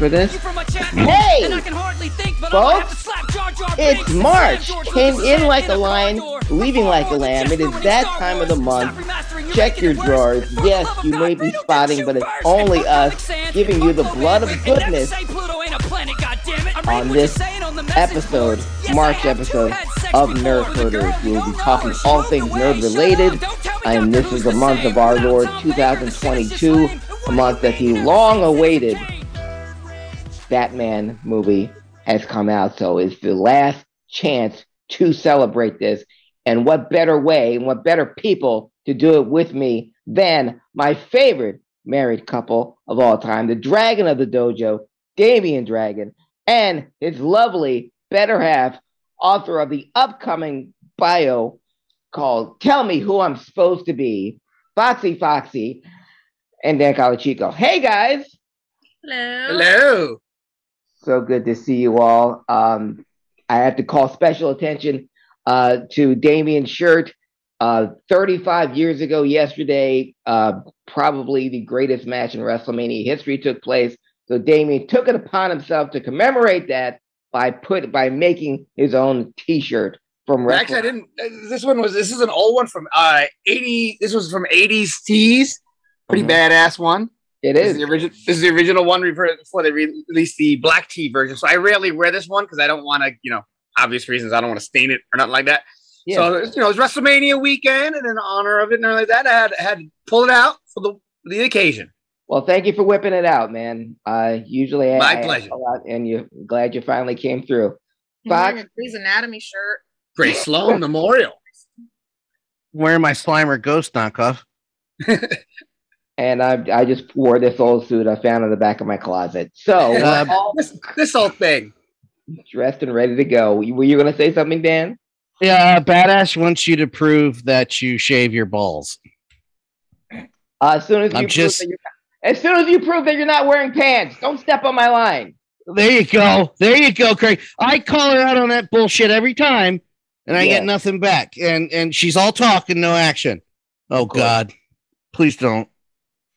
shave my balls for this? Hey, folks, it's March. Came in like a lion, leaving like a lamb. It is that time of the month. Check your drawers. Yes, you may be spotting, but it's only us giving you the blood of goodness on this episode, March episode of Nerd Herders. We will be talking all things nerd related, and this is the month of our Lord 2022, a month that he long awaited Batman movie has come out. So it's the last chance to celebrate this. And what better way and what better people to do it with me than my favorite married couple of all time, the dragon of the dojo, Damian Dragon, and his lovely better half, author of the upcoming bio called Tell Me Who I'm Supposed to Be, Foxy Foxy, and Dan Calachico. Hey guys! Hello. Hello. So good to see you all. Um, I have to call special attention uh, to Damian's shirt. Uh, 35 years ago, yesterday, uh, probably the greatest match in WrestleMania history took place. So Damian took it upon himself to commemorate that by put by making his own T-shirt from WrestleMania. Actually, I didn't. uh, This one was. This is an old one from uh eighty. This was from eighties tees. Pretty Mhm. badass one. It This is is. the original. This is the original one before before they released the black tee version. So I rarely wear this one because I don't want to, you know, obvious reasons. I don't want to stain it or nothing like that. Yeah. So you know, it's WrestleMania weekend, and in honor of it and everything like that, I had I had to pull it out for the the occasion. Well, thank you for whipping it out, man. Uh, usually, My I pleasure. a lot, and you glad you finally came through. I'm wearing Fox? a Grey's Anatomy shirt. Great Sloan Memorial. wearing my Slimer ghost knockoff. And I, I just wore this old suit I found in the back of my closet. So we're Uh, all This this whole thing. dressed and ready to go. Were you going to say something, Dan? Yeah, badass wants you to prove that you shave your balls. Uh, as soon as you I'm prove just- that you're, as soon as you prove that you're not wearing pants, don't step on my line. There you go. There you go, Craig. I call her out on that bullshit every time, and I Yeah. get nothing back. And and she's all talk and no action. Oh. God, please don't.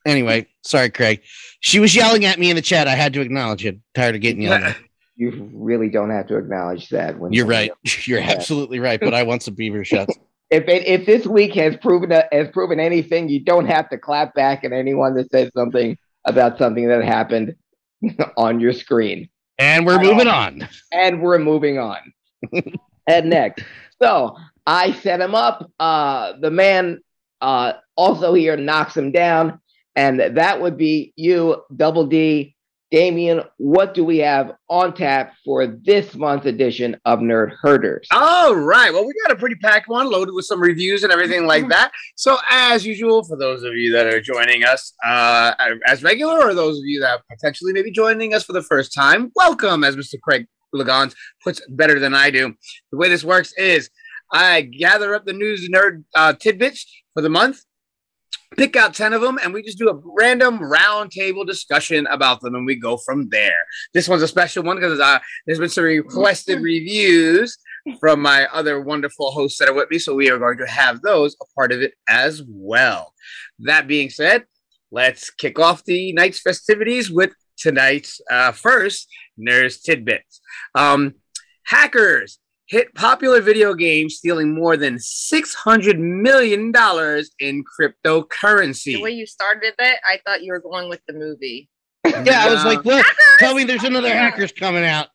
Anyway, sorry, Craig. She was yelling at me in the chat. I had to acknowledge it. Tired of getting yelled at. You really don't have to acknowledge that. When You're right. You're absolutely right. But I want some beaver shots. If it, if this week has proven a, has proven anything, you don't have to clap back at anyone that says something about something that happened on your screen. And we're moving on. and we're moving on. and next, so I set him up. Uh, the man uh, also here knocks him down, and that would be you, Double D, Damian. What do we have on tap for this month's edition of Nerd Herders? All right. Well, we got a pretty packed one, loaded with some reviews and everything like that. So, as usual, for those of you that are joining us uh, as regular, or those of you that potentially may be joining us for the first time, welcome. As Mr. Craig Liggeons puts better than I do. The way this works is I gather up the news nerd uh, tidbits for the month. Pick out 10 of them and we just do a random round table discussion about them and we go from there. This one's a special one because uh, there's been some requested reviews from my other wonderful hosts that are with me. So we are going to have those a part of it as well. That being said, let's kick off the night's festivities with tonight's uh, first Nurse Tidbits. Um, hackers hit popular video games stealing more than $600 million in cryptocurrency. The way you started it, I thought you were going with the movie. Yeah, I was like, look, tell me there's another hackers coming out.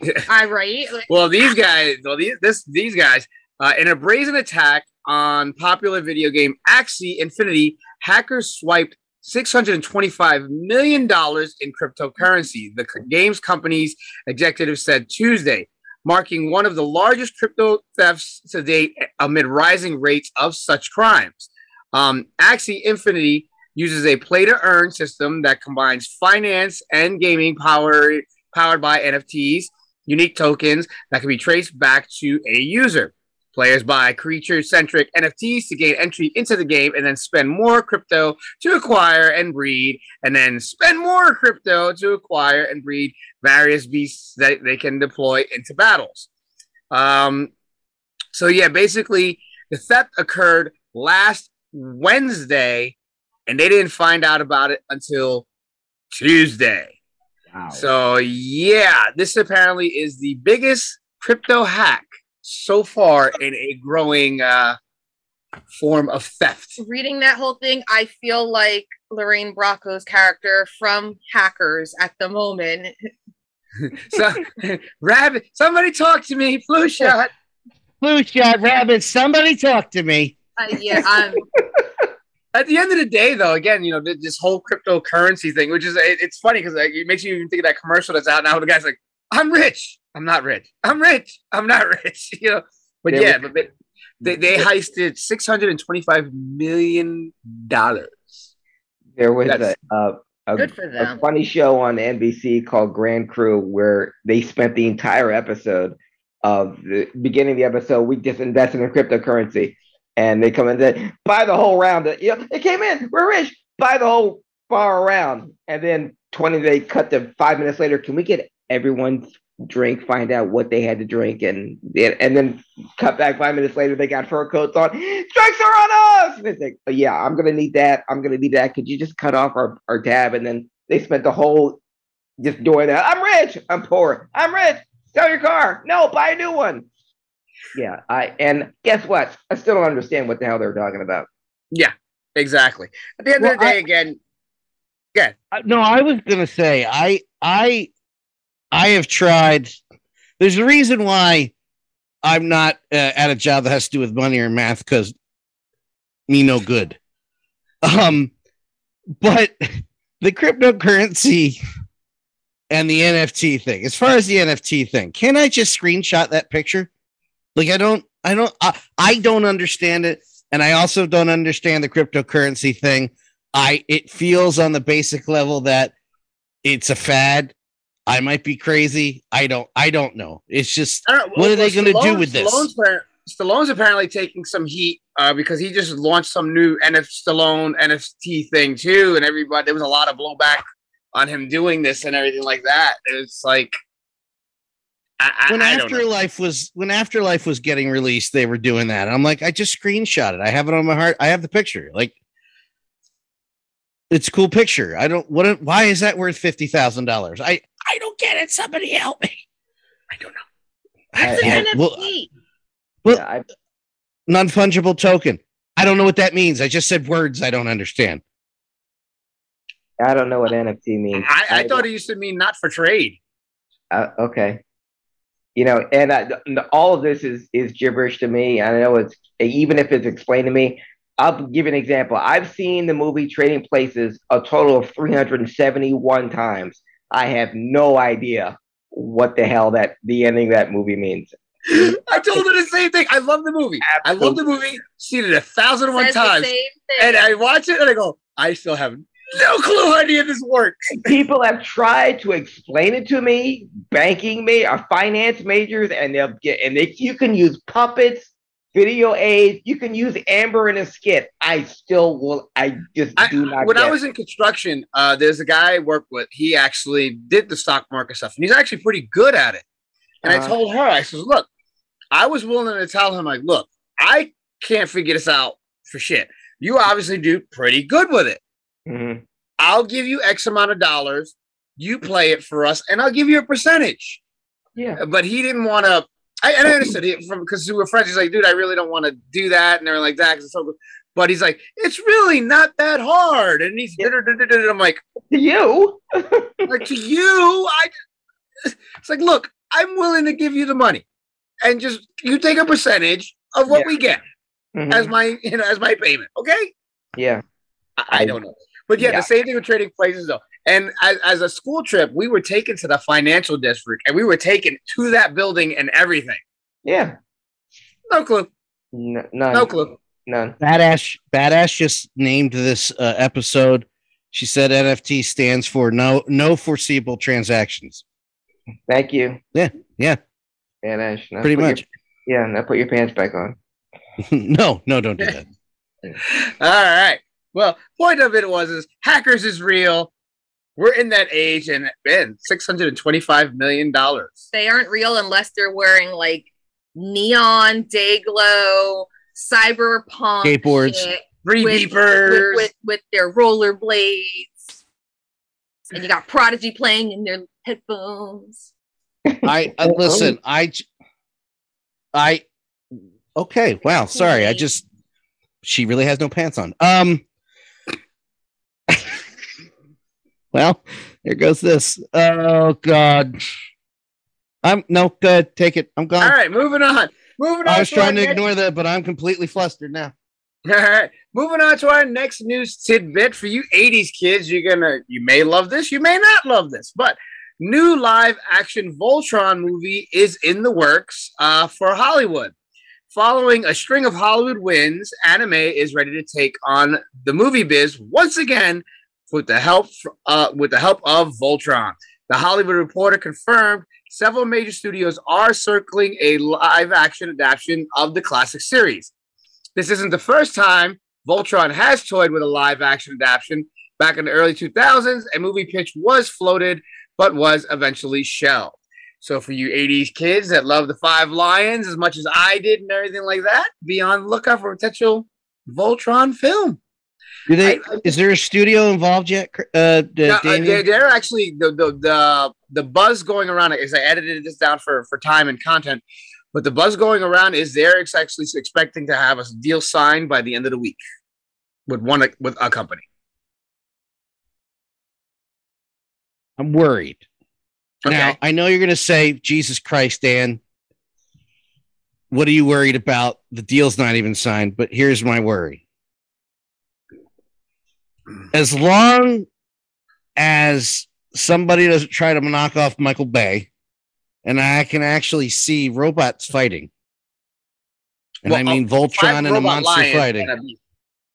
I right? Like, Well, these guys, well, these this these guys, uh, in a brazen attack on popular video game Axie Infinity, hackers swiped six hundred and twenty-five million dollars in cryptocurrency. The game's company's executive said Tuesday, marking one of the largest crypto thefts to date amid rising rates of such crimes. Um, Axie Infinity uses a play to earn system that combines finance and gaming power powered by NFTs, unique tokens that can be traced back to a user. Players buy creature centric NFTs to gain entry into the game and then spend more crypto to acquire and breed, and then spend more crypto to acquire and breed various beasts that they can deploy into battles. Um, so, yeah, basically, the theft occurred last Wednesday, and they didn't find out about it until Tuesday. Wow. So yeah, this apparently is the biggest crypto hack so far in a growing uh, form of theft. Reading that whole thing, I feel like Lorraine Bracco's character from Hackers at the moment. so, Rabbit, somebody talk to me. Flu shot. Flu shot, Rabbit. Somebody talk to me. Uh, yeah, I'm. At the end of the day, though, again, you know, this whole cryptocurrency thing, which is it, it's funny because like, it makes you even think of that commercial that's out now. The guy's like, "I'm rich. I'm not rich. I'm rich. I'm not rich." You know, but yeah, yeah but, but they, they heisted six hundred and twenty-five million dollars. There was a, uh, a, a, funny show on NBC called Grand Crew where they spent the entire episode of the beginning of the episode. We just invested in cryptocurrency, and they come in and say, buy the whole round. You know, it came in. We're rich. Buy the whole bar around, and then twenty. They cut to five minutes later. Can we get everyone's drink, find out what they had to drink, and and then cut back five minutes later. They got fur coats on. Strikes are on us. And it's like, oh, yeah, I'm gonna need that. I'm gonna need that. Could you just cut off our, our tab? And then they spent the whole just doing that. I'm rich. I'm poor. I'm rich. Sell your car. No, buy a new one. Yeah, I and guess what? I still don't understand what the hell they're talking about. Yeah, exactly. At the end well, of the day, I, again, yeah. No, I was gonna say I I I have tried. There's a reason why I'm not uh, at a job that has to do with money or math because me no good. Um, but the cryptocurrency and the NFT thing, as far as the NFT thing, can I just screenshot that picture? Like, I don't, I don't, I, I don't understand it. And I also don't understand the cryptocurrency thing. I, it feels on the basic level that it's a fad I might be crazy. I don't. I don't know. It's just what well, are they going to do with this? Stallone's, Stallone's apparently taking some heat uh, because he just launched some new NF Stallone NFT thing too, and everybody there was a lot of blowback on him doing this and everything like that. It's like I, when I Afterlife was when Afterlife was getting released, they were doing that. And I'm like, I just screenshot it. I have it on my heart. I have the picture. Like it's a cool picture. I don't what why is that worth fifty thousand dollars? I I don't get it. Somebody help me. I don't know. That's an NFT. Well, well yeah, non fungible token. I don't know what that means. I just said words I don't understand. I don't know what NFT means. I, I thought it used to mean not for trade. Uh, okay. You know, and I, all of this is is gibberish to me. I know it's even if it's explained to me. I'll give an example. I've seen the movie Trading Places a total of 371 times. I have no idea what the hell that the ending of that movie means. I told her the same thing. I love the movie. Absolutely. I love the movie. Seen it a thousand and one times. And I watch it and I go, I still have no clue how any of this works. People have tried to explain it to me, banking me, are uh, finance majors, and they'll get and they you can use puppets video aids. You can use Amber in a skit. I still will. I just do not. When I was in construction, uh, there's a guy I worked with. He actually did the stock market stuff, and he's actually pretty good at it. And uh, I uh-huh. told her, I said, "Look, I was willing to tell him, like, look, I can't figure this out for shit. You obviously do pretty good with it. Mm-hmm. I'll give you X amount of dollars. You play it for us, and I'll give you a percentage." Yeah. But he didn't want to I, I understood it from because we were friends. He's like, dude, I really don't want to do that, and they're like that. So, Good. but he's like, it's really not that hard, and he's. Yeah. I'm like, to you, like to you, I. It's like, look, I'm willing to give you the money, and just you take a percentage of what yeah. we get mm-hmm. as my, you know, as my payment. Okay. Yeah. I, I don't know, but yeah, yeah, the same thing with trading places though. And as, as, a school trip, we were taken to the financial district and we were taken to that building and everything. Yeah. No clue. N- none. No clue. None. Badass Badass just named this uh, episode. She said NFT stands for no no foreseeable transactions. Thank you. Yeah, yeah. Badass. Pretty much. Your, yeah, now put your pants back on. no, no, don't do that. All right. Well, point of it was is hackers is real we're in that age and Ben, six hundred and twenty-five million dollars. They aren't real unless they're wearing like neon, day glow, cyberpunk skateboards, free with, beepers with, with, with their rollerblades. and you got Prodigy playing in their headphones. I uh, listen. I I okay. Wow. Sorry. I just she really has no pants on. Um. Well, here goes this. Oh God. I'm no good. Take it. I'm gone. All right, moving on. Moving on. I was trying to next... ignore that, but I'm completely flustered now. All right, moving on to our next news tidbit for you '80s kids. You're gonna, you may love this, you may not love this, but new live action Voltron movie is in the works uh, for Hollywood. Following a string of Hollywood wins, anime is ready to take on the movie biz once again with the help uh, with the help of Voltron. The Hollywood Reporter confirmed several major studios are circling a live action adaptation of the classic series. This isn't the first time Voltron has toyed with a live action adaptation. Back in the early 2000s, a movie pitch was floated but was eventually shelved. So, for you 80s kids that love the Five Lions as much as I did and everything like that, be on the lookout for a potential Voltron film. Do they? I, is there a studio involved yet? Uh, no, they're, they're, actually the, the the the buzz going around. Is I edited this down for for time and content, but the buzz going around is they're actually expecting to have a deal signed by the end of the week with one with a company. I'm worried. Okay. Now I know you're going to say, "Jesus Christ, Dan." What are you worried about? The deal's not even signed, but here's my worry as long as somebody doesn't try to knock off Michael Bay, and I can actually see robots fighting, and well, I mean Voltron and a monster fighting.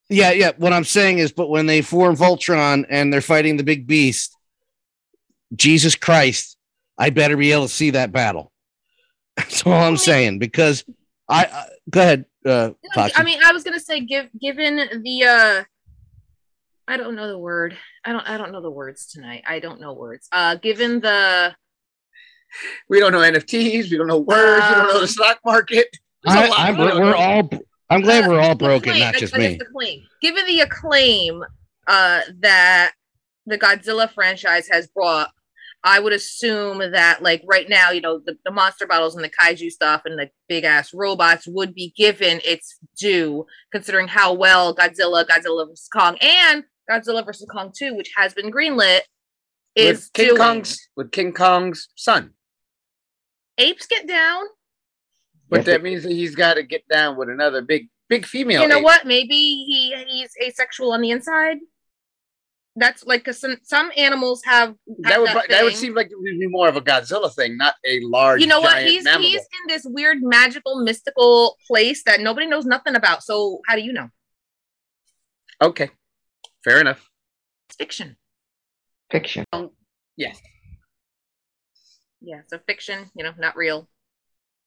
Yeah, yeah. What I'm saying is, but when they form Voltron and they're fighting the big beast, Jesus Christ, I better be able to see that battle. That's all I'm saying because I, I go ahead. Uh, I mean, I was gonna say, give given the uh I don't know the word. I don't I don't know the words tonight. I don't know words. Uh given the we don't know NFTs, we don't know words, um, we don't know the um, stock market. I, am we're, we're all I'm glad uh, we're all broken, claim, not just me. Given the acclaim uh that the Godzilla franchise has brought, I would assume that like right now, you know, the, the monster battles and the kaiju stuff and the big ass robots would be given its due, considering how well Godzilla, Godzilla vs. Kong, and Godzilla vs Kong 2, which has been greenlit, is with King doing. Kong's with King Kong's son. Apes get down. But that means that he's got to get down with another big big female. You know ape. what? Maybe he he's asexual on the inside. That's like because some some animals have, have that would that, that, would seem like it would be more of a Godzilla thing, not a large. You know what? He's mammal. he's in this weird magical mystical place that nobody knows nothing about. So how do you know? Okay. Fair enough. It's fiction. Fiction. Um, yes. Yeah, so fiction, you know, not real.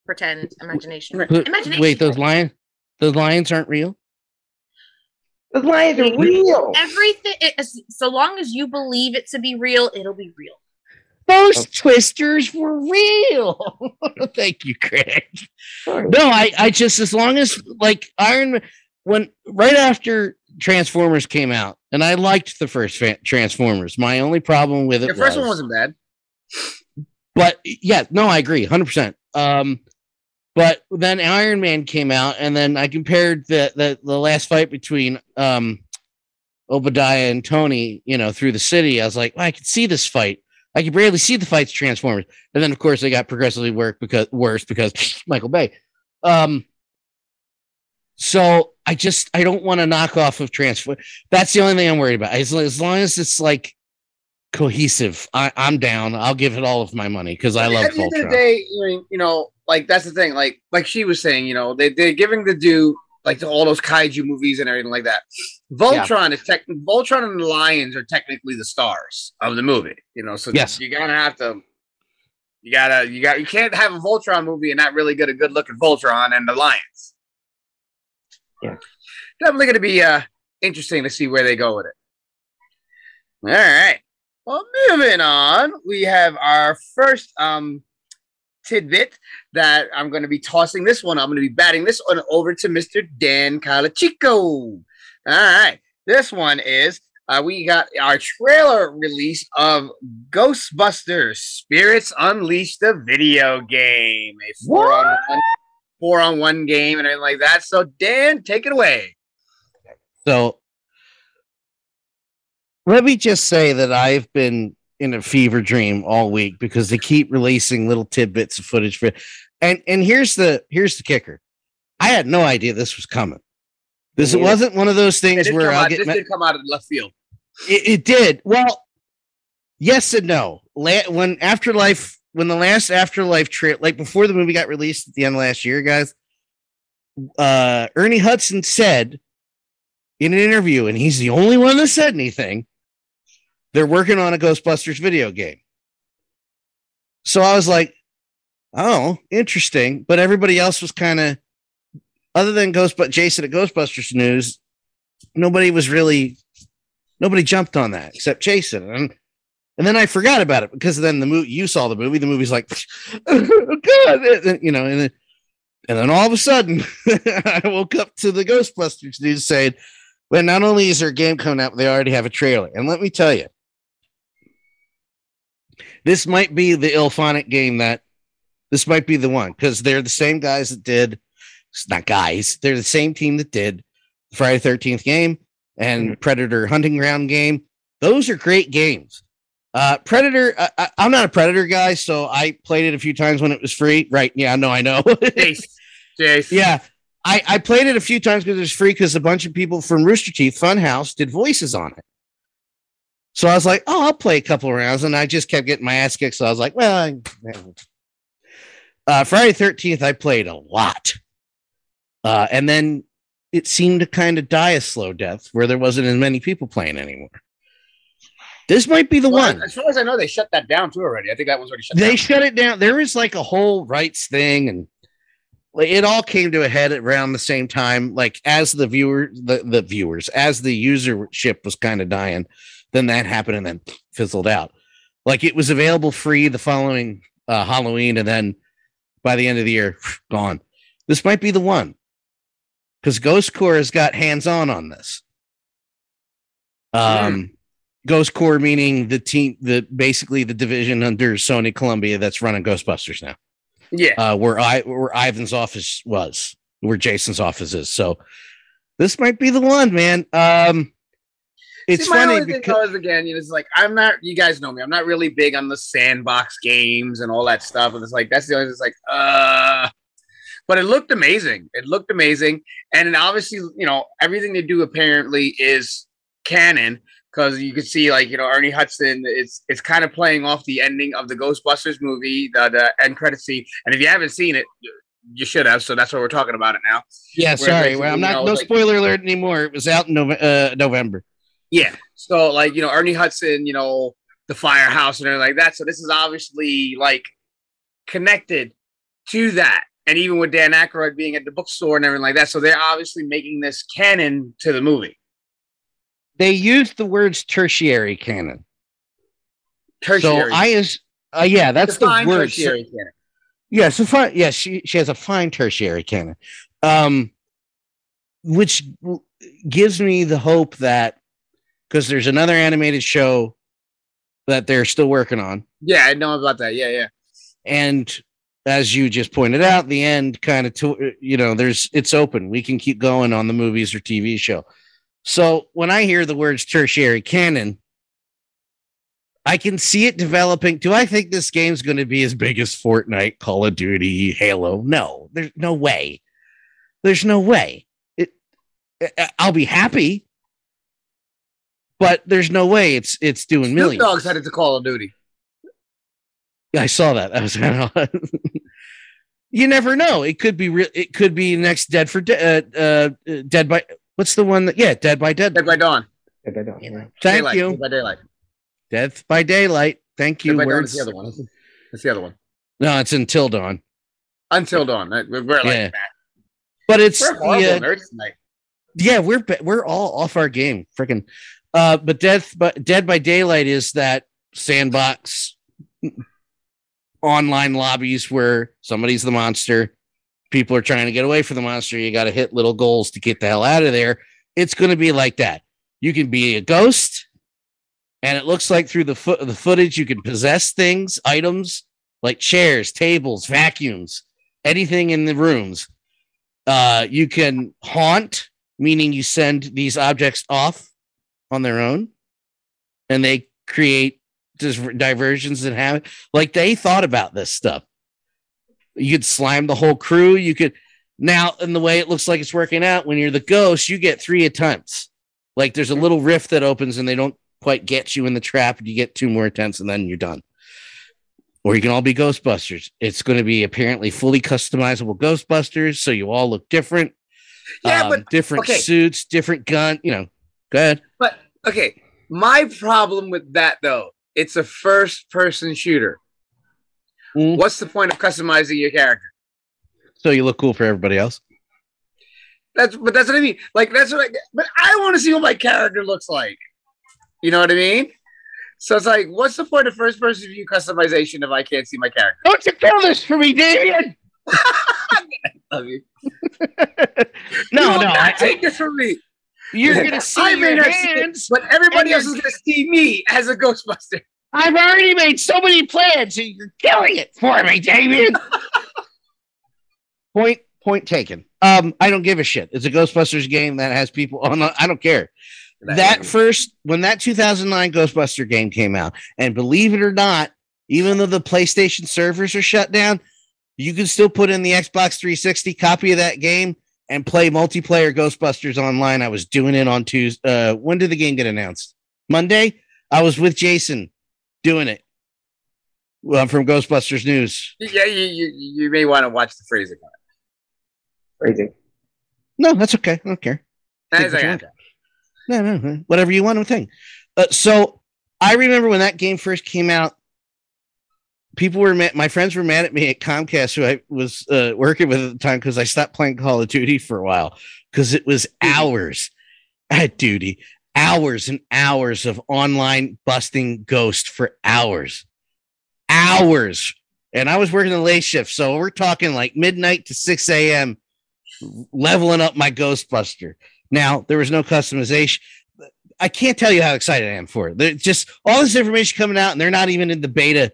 Pretend, imagination. imagination. Wait, those lions those lions aren't real? Those lions are real. Everything it, so long as you believe it to be real, it'll be real. Those okay. twisters were real. Thank you, Craig. Sorry. No, I, I just as long as like Iron when right after Transformers came out, and I liked the first fa- Transformers. My only problem with it, the first was, one wasn't bad. But yeah, no, I agree, hundred um, percent. But then Iron Man came out, and then I compared the the, the last fight between um, Obadiah and Tony, you know, through the city. I was like, well, I could see this fight. I could barely see the fights Transformers, and then of course they got progressively worse because worse because Michael Bay. Um, so I just I don't want to knock off of transfer. That's the only thing I'm worried about. As, as long as it's like cohesive, I, am down. I'll give it all of my money because I love. At the end of the day, you know, like that's the thing. Like like she was saying, you know, they they're giving the due like to all those kaiju movies and everything like that. Voltron yeah. is tech. Voltron and the Lions are technically the stars of the movie. You know, so yes. you're gonna have to. You gotta, you got, you can't have a Voltron movie and not really get a good look at Voltron and the Lions yeah, definitely going to be uh, interesting to see where they go with it. All right. Well, moving on, we have our first um, tidbit that I'm going to be tossing this one. I'm going to be batting this one over to Mr. Dan Calachico. All right. This one is uh, we got our trailer release of Ghostbusters Spirits Unleashed, the video game. A four on one, four on one game and everything like that. So, Dan, take it away. So, let me just say that I've been in a fever dream all week because they keep releasing little tidbits of footage for and and here's the here's the kicker. I had no idea this was coming. This wasn't one of those things where i get. This did come out of left field. It, it, did. Well, yes and no. La- when Afterlife, when the last Afterlife trip, like before the movie got released at the end of last year, guys, uh, Ernie Hudson said in an interview, and he's the only one that said anything. They're working on a Ghostbusters video game. So I was like, oh, interesting. But everybody else was kind of, other than Ghost, but Jason at Ghostbusters News, nobody was really Nobody jumped on that except Jason. And, and then I forgot about it because then the movie you saw the movie. The movie's like, oh, God, you know, and then, and then all of a sudden, I woke up to the Ghostbusters news saying, "Well, not only is there a game coming out, but they already have a trailer." And let me tell you, this might be the IllFonic game that this might be the one because they're the same guys that did. It's not guys; they're the same team that did Friday Thirteenth game and mm-hmm. Predator Hunting Ground game. Those are great games. Uh, Predator, I, am not a Predator guy, so I played it a few times when it was free. Right? Yeah, no, I know. Jace. Jace. Yeah, I, I played it a few times because it was free because a bunch of people from Rooster Teeth Funhaus did voices on it. So I was like, oh, I'll play a couple rounds, and I just kept getting my ass kicked. So I was like, well, uh, Friday Thirteenth, I played a lot, uh, and then it seemed to kind of die a slow death where there wasn't as many people playing anymore. This might be the well, one. As far as I know, they shut that down too already. I think that one's already shut they down. shut it down. There was like a whole rights thing, and it all came to a head around the same time. Like as the viewer, the, the viewers, as the usership was kind of dying, then that happened and then fizzled out. Like it was available free the following uh, Halloween, and then by the end of the year, gone. This might be the one because Ghost Corps has got hands on on this. Um, mm. Ghost Corps meaning the team, the basically the division under Sony Columbia that's running Ghostbusters now. Yeah, uh, where I where Ivan's office was, where Jason's office is. So this might be the one, man. Um, it's See, funny because again, you know, it's like I'm not. You guys know me. I'm not really big on the sandbox games and all that stuff. And it's like that's the only. It's like, uh, but it looked amazing. It looked amazing, and obviously, you know, everything they do apparently is canon because you can see, like, you know, Ernie Hudson. It's it's kind of playing off the ending of the Ghostbusters movie, the, the end credit scene. And if you haven't seen it, you should have. So that's what we're talking about it now. Yeah, Where sorry, well, I'm not. Know, no like, spoiler alert anymore. It was out in Nove- uh, November. Yeah. So like you know Ernie Hudson, you know the firehouse and everything like that. So this is obviously like connected to that and even with Dan Aykroyd being at the bookstore and everything like that. So they're obviously making this canon to the movie. They used the words tertiary canon. Tertiary. So I is uh, yeah, that's the word. Tertiary so, canon. Yeah, so fine. Yeah, she she has a fine tertiary canon, um, which gives me the hope that because there's another animated show that they're still working on. Yeah, I know about that. Yeah, yeah. And as you just pointed out, the end kind of, to, you know, there's it's open. We can keep going on the movies or TV show. So when I hear the words tertiary canon, I can see it developing. Do I think this game's going to be as big as Fortnite, Call of Duty, Halo? No, there's no way. There's no way. It. I'll be happy, but there's no way it's it's doing Snoop millions. Dogg's headed to Call of Duty. Yeah, I saw that. That was you never know. It could be real. It could be next Dead for De- uh, uh, Dead by. What's the one that? Yeah, Dead by Dead. Dead by Dawn. Dead by Dawn. Yeah. Thank daylight. you. Dead by Daylight. Death by Daylight. Thank you. Dead by Dawn is the other one. That's the other one. No, it's Until Dawn. Until Dawn. We're like yeah. that. But it's we're uh, yeah, we're we're all off our game. Freaking. Uh, but Death but Dead by Daylight is that sandbox online lobbies where somebody's the monster, people are trying to get away from the monster. You got to hit little goals to get the hell out of there. It's going to be like that. you can be a ghost, and it looks like through the foot the footage you can possess things, items like chairs, tables, vacuums, anything in the rooms. Uh, you can haunt, meaning you send these objects off on their own, and they create just diversions and have like they thought about this stuff. You could slime the whole crew. You could now, in the way it looks like it's working out, when you're the ghost, you get three attempts. Like there's a little rift that opens and they don't quite get you in the trap. You get two more attempts and then you're done. Or you can all be Ghostbusters. It's going to be apparently fully customizable Ghostbusters, so you all look different. Yeah, Um, but different okay. suits, different gun. You know, go ahead. But okay, my problem with that though, it's a first person shooter. Mm. What's the point of customizing your character? So you look cool for everybody else. That's but that's what I mean. Like that's what I but I want to see what my character looks like. You know what I mean? So it's like, what's the point of first person view customization if I can't see my character? Don't you kill this for me, Damian? Love you. No, You no, I, take this from me. you're gonna see I your not see it, hands. but everybody else is gonna see me as a Ghostbuster. I've already made so many plans, and you're killing it for me, Damian. point point taken. Um, I don't give a shit. It's a Ghostbusters game that has people on. I don't care. that first when that 2009 Ghostbuster game came out, and believe it or not, even though the PlayStation servers are shut down, you can still put in the Xbox 360 copy of that game and play multiplayer Ghostbusters online. I was doing it on Tuesday. Uh, when did the game get announced? Monday. I was with Jason doing it. Well, I'm from Ghostbusters News. yeah, you, you you may want to watch the phrase again. Crazy. No, that's okay. I don't care. As I Take No, no, no. Whatever you want to think. Uh, so I remember when that game first came out, people were mad, my friends were mad at me at Comcast, who I was uh, working with at the time, because I stopped playing Call of Duty for a while because it was hours at duty, hours and hours of online busting Ghost for hours, hours. And I was working the late shift, so we're talking like midnight to six a.m. leveling up my Ghostbuster. Now there was no customization. I can't tell you how excited I am for it. There's just all this information coming out, and they're not even in the beta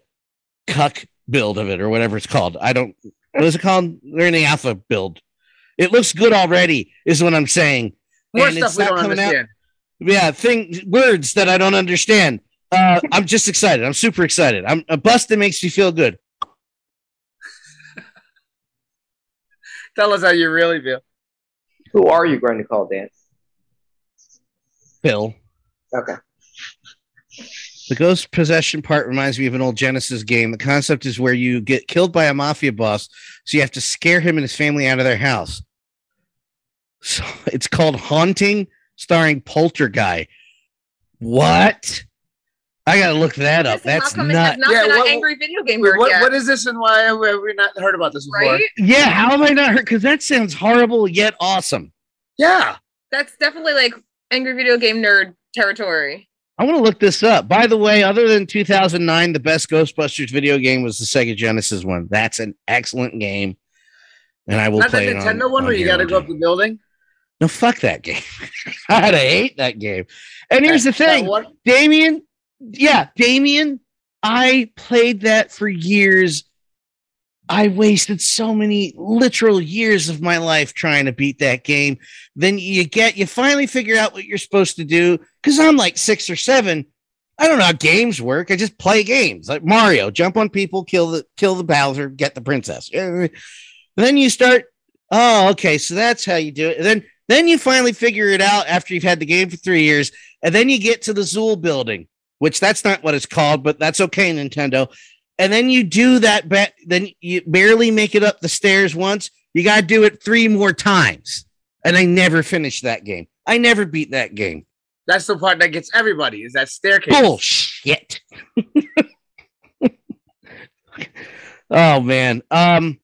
cuck build of it or whatever it's called. I don't. What is it called? They're in the alpha build. It looks good already, is what I'm saying. More And stuff we don't coming out- understand. Yeah, thing words that I don't understand. Uh, I'm just excited. I'm super excited. I'm a bust that makes me feel good. Tell us how you really feel. Who are you going to call dance? Phil. Okay. The ghost possession part reminds me of an old Genesis game. The concept is where you get killed by a mafia boss, so you have to scare him and his family out of their house. So it's called Haunting, starring Poltergeist. What? I gotta look that up. This That's come not. not Yeah, been on what- Angry Video Game what, yet, what is this and why have we not heard about this before? right? Yeah, how have I not heard? Because that sounds horrible yet awesome. Yeah. That's definitely like Angry Video Game Nerd territory. I want to look this up. By the way, other than 2009, the best Ghostbusters video game was the Sega Genesis one. That's an excellent game, and I will Not the play it on- Nintendo one on where you got to go up the building. No, fuck that game. I had to hate that game. And here's the thing, Damian. Yeah, Damian. I played that for years. I wasted so many literal years of my life trying to beat that game. Then you get, you finally figure out what you're supposed to do. Cause I'm like six or seven. I don't know how games work. I just play games like Mario, jump on people, kill the, kill the Bowser, get the princess. Uh, Then you start, oh, okay. So that's how you do it. And then, then you finally figure it out after you've had the game for three years. And then you get to the Zuul building, which that's not what it's called, but that's okay, Nintendo. And then you do that, ba- then you barely make it up the stairs once. You got to do it three more times. And I never finished that game. I never beat that game. That's the part that gets everybody is that staircase. Bullshit. oh man. Um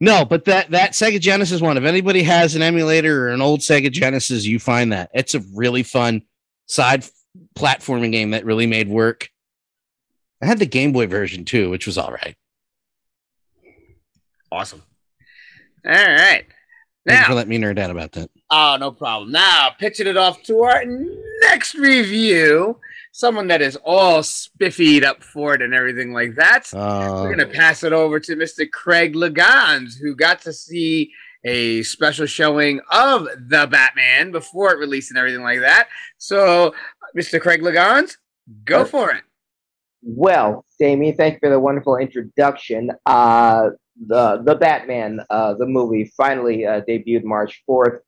no, but that that Sega Genesis one, if anybody has an emulator or an old Sega Genesis, you find that. It's a really fun side platforming game that really made work. I had the Game Boy version too, which was all right. Awesome. All right. Thanks Now, for letting me nerd out about that. Oh, no problem. Now, pitching it off to our next review, someone that is all spiffied up for it and everything like that. Uh, We're going to pass it over to Mr. Craig Liggeons, who got to see a special showing of The Batman before it released and everything like that. So, Mr. Craig Liggeons, go for it. Well, Damian, thank you for the wonderful introduction. Uh, the the Batman, uh, the movie, finally uh, debuted March fourth.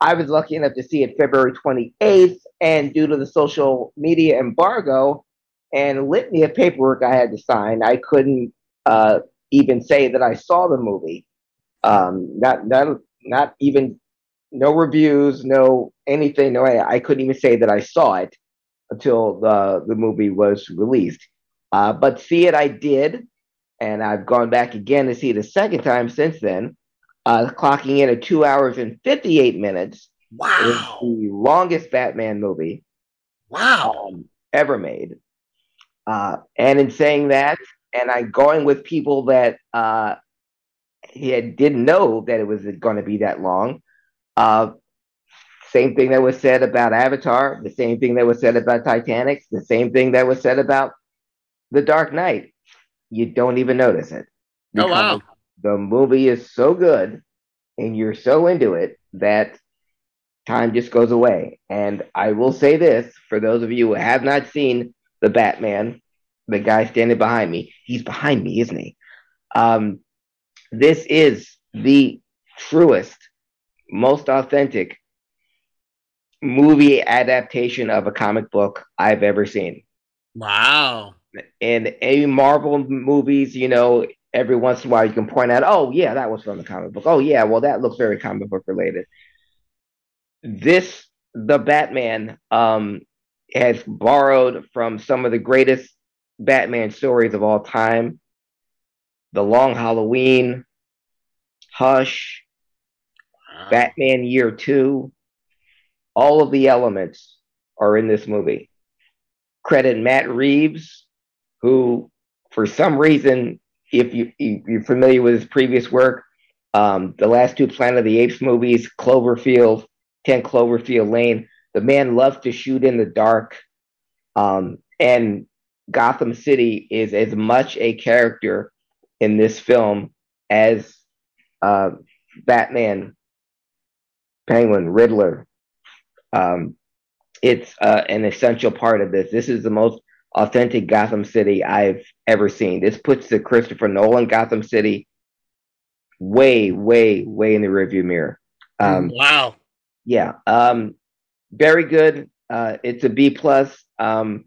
I was lucky enough to see it February twenty eighth, and due to the social media embargo and litany of paperwork I had to sign, I couldn't uh, even say that I saw the movie. Um, not not not even no reviews, no anything. No, I, I couldn't even say that I saw it until the the movie was released. Uh, but see it, I did, and I've gone back again to see it a second time since then, uh, clocking in at two hours and fifty eight minutes. It was Wow. the longest Batman movie Wow. um, ever made. Uh, and in saying that, and I'm going with people that uh, he had, didn't know that it was going to be that long. Uh, same thing that was said about Avatar, the same thing that was said about Titanic, the same thing that was said about The Dark Knight. You don't even notice it. Oh, wow. The movie is so good and you're so into it that time just goes away. And I will say this for those of you who have not seen the Batman, the guy standing behind me, he's behind me, isn't he? Um, this is the truest, most authentic movie adaptation of a comic book I've ever seen. Wow. In any Marvel movies, you know, every once in a while you can point out, oh, yeah, that was from the comic book. Oh, yeah, well, that looks very comic book related. This, the Batman, um, has borrowed from some of the greatest Batman stories of all time The Long Halloween, Hush, Wow. Batman Year Two. All of the elements are in this movie. Credit Matt Reeves, who, for some reason, if you you're familiar with his previous work, um, the last two Planet of the Apes movies, Cloverfield, Ten Cloverfield Lane, the man loves to shoot in the dark, um, and Gotham City is as much a character in this film as uh, Batman Penguin, Riddler. Um, it's uh, an essential part of this. This is the most authentic Gotham City I've ever seen. This puts the Christopher Nolan Gotham City way, way, way in the rearview mirror. Um, wow. yeah, um, very good. Uh, it's a B plus. Um,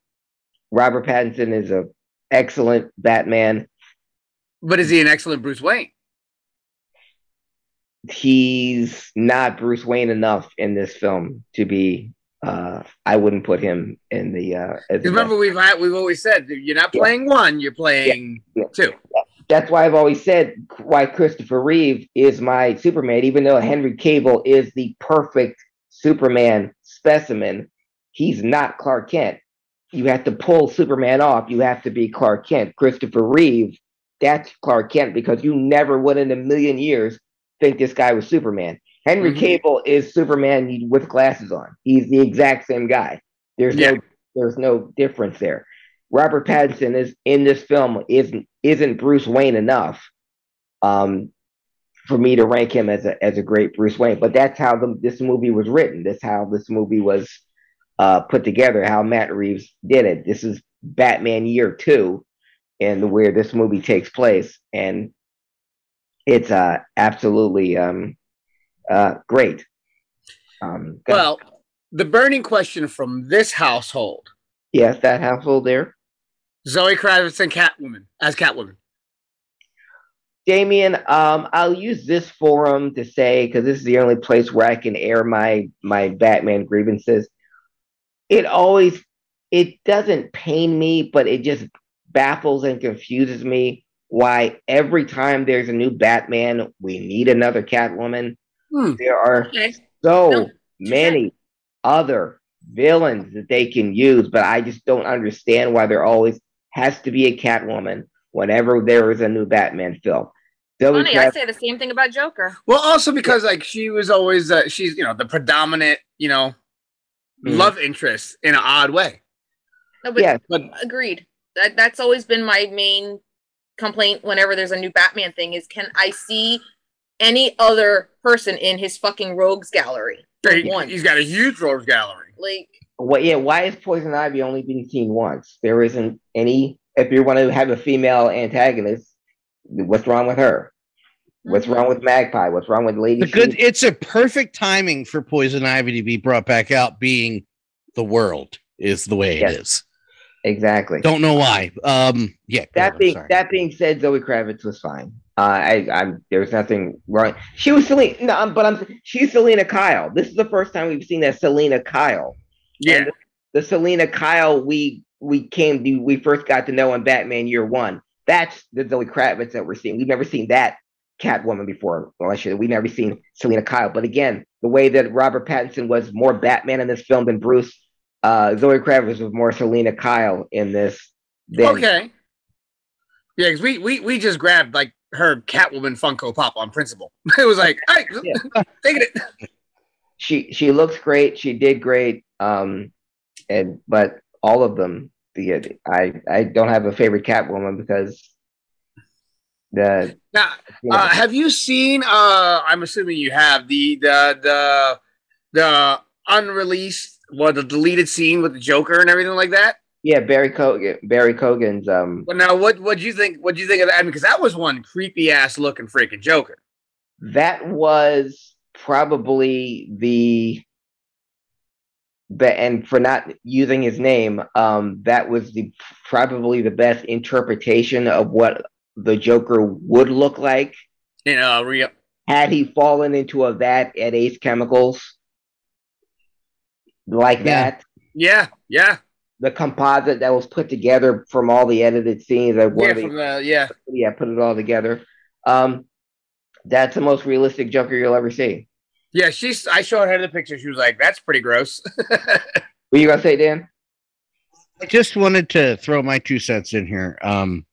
Robert Pattinson is a excellent Batman. But is he an excellent Bruce Wayne? He's not Bruce Wayne enough in this film to be. Uh, I wouldn't put him in the. Uh, Remember, we've had, we've always said you're not Yeah. playing one, you're playing Yeah. two. that's why I've always said why Christopher Reeve is my Superman, even though Henry Cavill is the perfect Superman specimen. He's not Clark Kent. You have to pull Superman off. You have to be Clark Kent. Christopher Reeve, that's Clark Kent because you never would in a million years think this guy was Superman. Henry Mhm. Cavill is Superman with glasses on. He's the exact same guy. There's Yeah. no there's no difference there. Robert Pattinson is in this film isn't isn't Bruce Wayne enough um, for me to rank him as a as a great Bruce Wayne. But that's how the, this movie was written. That's how this movie was uh, put together. How Matt Reeves did it. This is Batman Year Two, and where this movie takes place, and it's uh, absolutely um, uh, great. Um, Well, the burning question from this household yes, that household there. Zoe Kravitz and Catwoman as Catwoman. Damian, um, I'll use this forum to say because this is the only place where I can air my my Batman grievances. It always it doesn't pain me, but it just baffles and confuses me why every time there's a new Batman, we need another Catwoman. Hmm. There are Okay. so No, many other villains that they can use, but I just don't understand why there always has to be a Catwoman whenever there is a new Batman film. Zoe Funny, Kravitz. I say the same thing about Joker. Well, also because like she was always uh, she's you know the predominant you know mm. love interest in an odd way. No, but, yeah, but agreed. That that's always been my main complaint whenever there's a new Batman thing is can I see any other person in his fucking rogues gallery? He, he's got a huge rogues gallery. Like what? Yeah, why is Poison Ivy only being seen once? There isn't any. If you want to have a female antagonist, what's wrong with her? What's mm-hmm. wrong with Magpie? What's wrong with Lady? Good. It's a perfect timing for Poison Ivy to be brought back out, being the world is the way yes. it is. Exactly. Don't know why. Um. Yeah. That on, being sorry. that being said, Zoe Kravitz was fine. Uh, I, I'm there's nothing wrong. She was Selina, no, but I'm she's Selina Kyle. This is the first time we've seen that Selina Kyle. Yeah. The, the, Selina Kyle we we came to, we first got to know in Batman Year One. That's the Zoe Kravitz that we're seeing. We've never seen that Catwoman before. Well, I should we've never seen Selina Kyle. But again, the way that Robert Pattinson was more Batman in this film than Bruce, uh, Zoe Kravitz was more Selina Kyle in this. Than, okay. Yeah, because we, we we just grabbed like her Catwoman Funko Pop on principle. It was like, hey, yeah. taking it. She she looks great. She did great. Um, and but all of them, the I I don't have a favorite Catwoman because the now you know, uh, have you seen? Uh, I'm assuming you have the the the the unreleased, what the deleted scene with the Joker and everything like that. Yeah, Barry Keoghan. Barry Cogan's. Um. Well, now what what do you think? What do you think of that? Because I mean, that was one creepy ass looking freaking Joker. That was probably the. But and for not using his name, um, that was the probably the best interpretation of what the Joker would look like. In uh, real. Had he fallen into a vat at Ace Chemicals, like yeah. that. Yeah, yeah the composite that was put together from all the edited scenes. yeah, from the, yeah, yeah, put it all together. Um, that's the most realistic Joker you'll ever see. Yeah, she's. I showed her the picture. She was like, "That's pretty gross." what you gonna say, Dan? I just wanted to throw my two cents in here, um,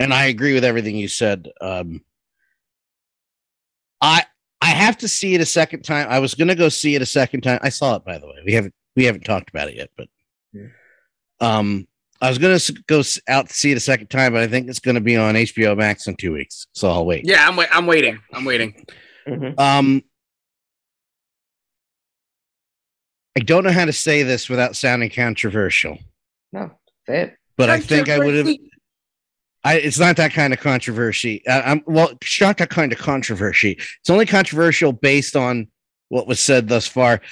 and I agree with everything you said. Um, I I have to see it a second time. I was gonna go see it a second time. I saw it by the way. We haven't we haven't talked about it yet, but. Um, I was gonna go out to see it a second time, but I think it's gonna be on HBO Max in two weeks, so I'll wait. Yeah, I'm wait. I'm waiting. I'm waiting. Mm-hmm. Um, I don't know how to say this without sounding controversial. No, say it. But I think I would have. I, it's not that kind of controversy. I, I'm well, it's not that kind of controversy. It's only controversial based on what was said thus far.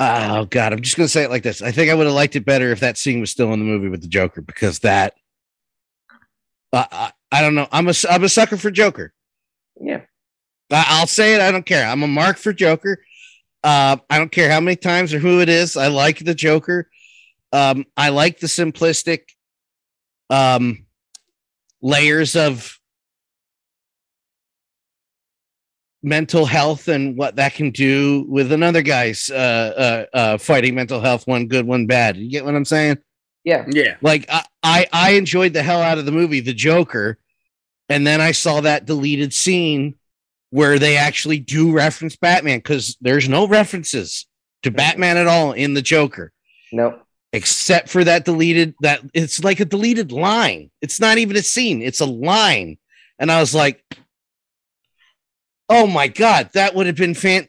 Oh God, I'm just gonna say it like this. I think I would have liked it better if that scene was still in the movie with the Joker because that. Uh, I, I don't know. I'm a I'm a sucker for Joker. Yeah, I, will say it. I don't care. I'm a mark for Joker. Uh, I don't care how many times or who it is. I like the Joker. Um, I like the simplistic um, layers of mental health and what that can do with another guy's uh, uh, uh, fighting mental health, one good, one bad. You get what I'm saying? Yeah. Yeah. Like I, I, I enjoyed the hell out of the movie, The Joker. And then I saw that deleted scene where they actually do reference Batman because there's no references to Batman at all in The Joker. No. Except for that deleted that it's like a deleted line. It's not even a scene, it's a line. And I was like, Oh my god, that would have been fan.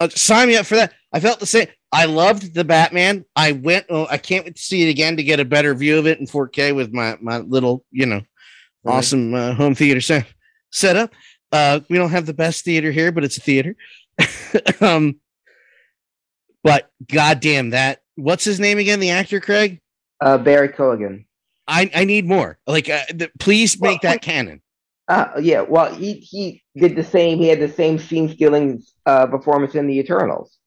Uh, sign me up for that. I felt the same. I loved the Batman. I went. Oh, I can't wait to see it again to get a better view of it in 4K with my my little, you know, right. awesome uh, home theater set setup. Uh, we don't have the best theater here, but it's a theater. um, but goddamn that! What's his name again? The actor, Craig. Uh, Barry Keoghan. I I need more. Like, uh, the, please make well, that canon. Uh, yeah, well, he he did the same. He had the same scene stealing uh, performance in the Eternals.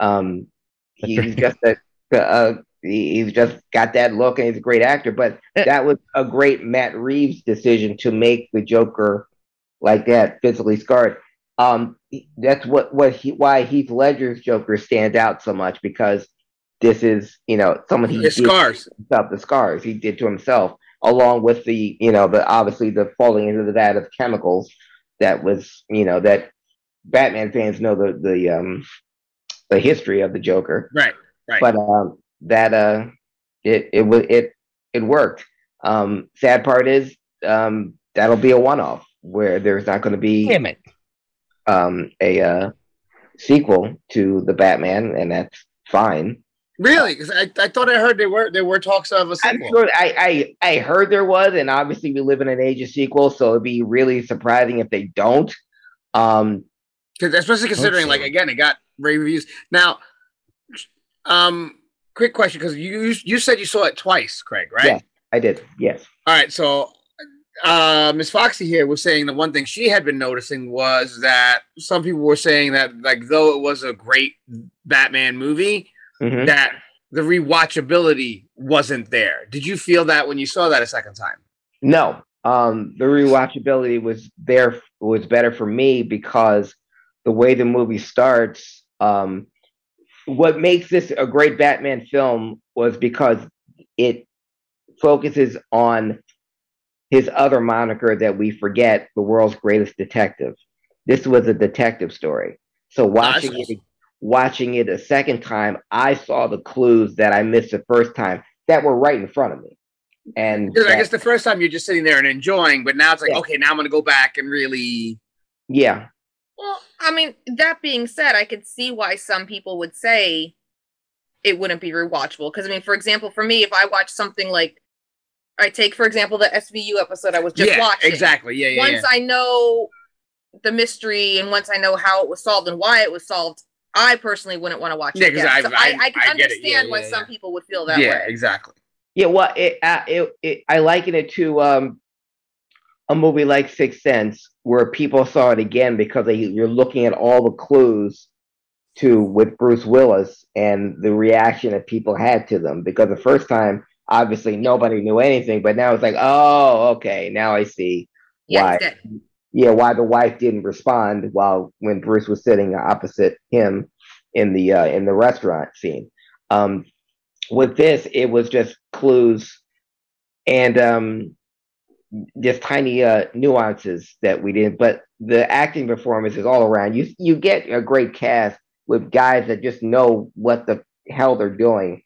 Um, he, he's just a, uh, he's just got that look, and he's a great actor. But that was a great Matt Reeves decision to make the Joker like that, physically scarred. Um, that's what what he why Heath Ledger's Joker stands out so much because this is you know someone he His did scars himself, the scars he did to himself along with the you know the obviously the falling into the vat of chemicals that was you know that Batman fans know the the um the history of the Joker. Right. Right. But um that uh it it was it it worked. Um sad part is um that'll be a one off where there's not going to be Damn it. um a uh sequel to the Batman and that's fine. Really? Because I, I thought I heard there were there were talks of a I'm sequel. sure I, I I heard there was, and obviously we live in an age of sequels, so it'd be really surprising if they don't. Um, Because especially considering, so. like again, it got rave reviews. Now, um, quick question because you you- you said you saw it twice, Craig, right? Yeah. I did, yes. All right, so uh Miss Foxy here was saying the one thing she had been noticing was that some people were saying that like though it was a great Batman movie, Mhm. that the rewatchability wasn't there. Did you feel that when you saw that a second time? No, um, the rewatchability was there was better for me because the way the movie starts, um, what makes this a great Batman film was because it focuses on his other moniker that we forget, the world's greatest detective. This was a detective story. So watching it watching it a second time, I saw the clues that I missed the first time that were right in front of me. And Because I guess the first time you're just sitting there and enjoying, but now it's like, Yeah. okay, now I'm gonna go back and really yeah, Well, I mean, that being said, I could see why some people would say it wouldn't be rewatchable. Because I mean, for example, for me, if I watch something like I take, for example, the SVU episode I was just yeah, watching. exactly. Yeah, yeah. once yeah. I know the mystery and once I know how it was solved and why it was solved, I personally wouldn't want to watch it. Yeah, 'cause again. I- So I- I, I, can I understand Yeah, why yeah, some people would feel that yeah, way. exactly. yeah. Well, it, uh, it, it I liken it to um, a movie like Sixth Sense, where people saw it again because they, you're looking at all the clues to with Bruce Willis and the reaction that people had to them. Because the first time, obviously, nobody knew anything, but now it's like, oh, okay, now I see Yeah, why. Yeah, why the wife didn't respond while when Bruce was sitting opposite him in the uh, in the restaurant scene. Um, with this, it was just clues and um, just tiny uh, nuances that we didn't. But the acting performances all around. You you get a great cast with guys that just know what the hell they're doing.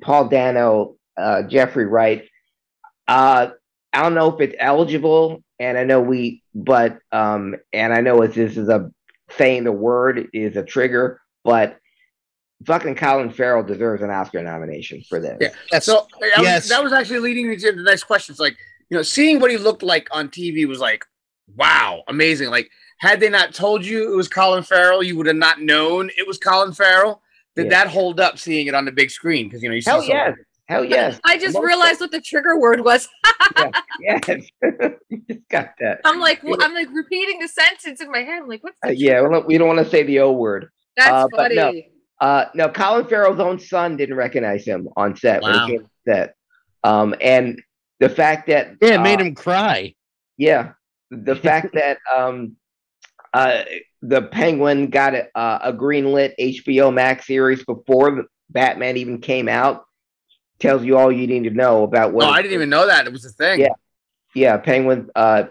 Paul Dano, uh, Jeffrey Wright. Uh, I don't know if it's eligible, and I know we, but um, and I know it's this is a saying the word is a trigger, but fucking Colin Farrell deserves an Oscar nomination for this. Yeah. Yes. So that, Yes. was, that was actually leading me to the next question. It's like, you know, seeing what he looked like on TV was like, wow, amazing. Like, had they not told you it was Colin Farrell, you would have not known it was Colin Farrell. Did Yeah. that hold up seeing it on the big screen? Because you know, you see Hell someone- yes, hell yes, I just Most- realized what the trigger word was. yes. you just got that. I'm like, well, I'm like repeating the sentence in my head. I'm like, what's the Uh, yeah, we don't- we don't want to say the O word. That's uh, but funny. no. Uh, no, Colin Farrell's own son didn't recognize him on set when Wow. he came to set. Um, and the fact that Yeah, it uh, made him cry. Yeah, the fact that um, uh, the Penguin got a, uh, a greenlit HBO Max series before Batman even came out tells you all you need to know about what. Oh, I didn't even know that it was a thing. Yeah. Yeah, Penguin. Uh,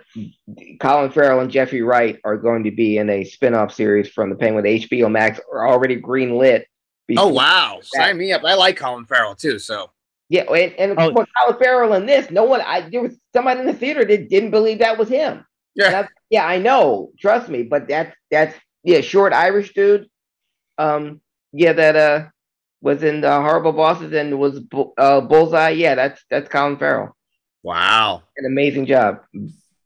Colin Farrell and Jeffrey Wright are going to be in a spin-off series from the Penguin. HBO Max are already greenlit. Oh before- wow, sign me up. I like Colin Farrell too. So Yeah, and, and Oh. for Colin Farrell in this, no one. I there was somebody in the theater that didn't believe that was him. yeah, That's- yeah, I know. Trust me, but that's that's yeah, short Irish dude. Um, yeah, that uh was in the Horrible Bosses and was uh, Bullseye. Yeah, that's that's Colin Farrell. wow, An amazing job.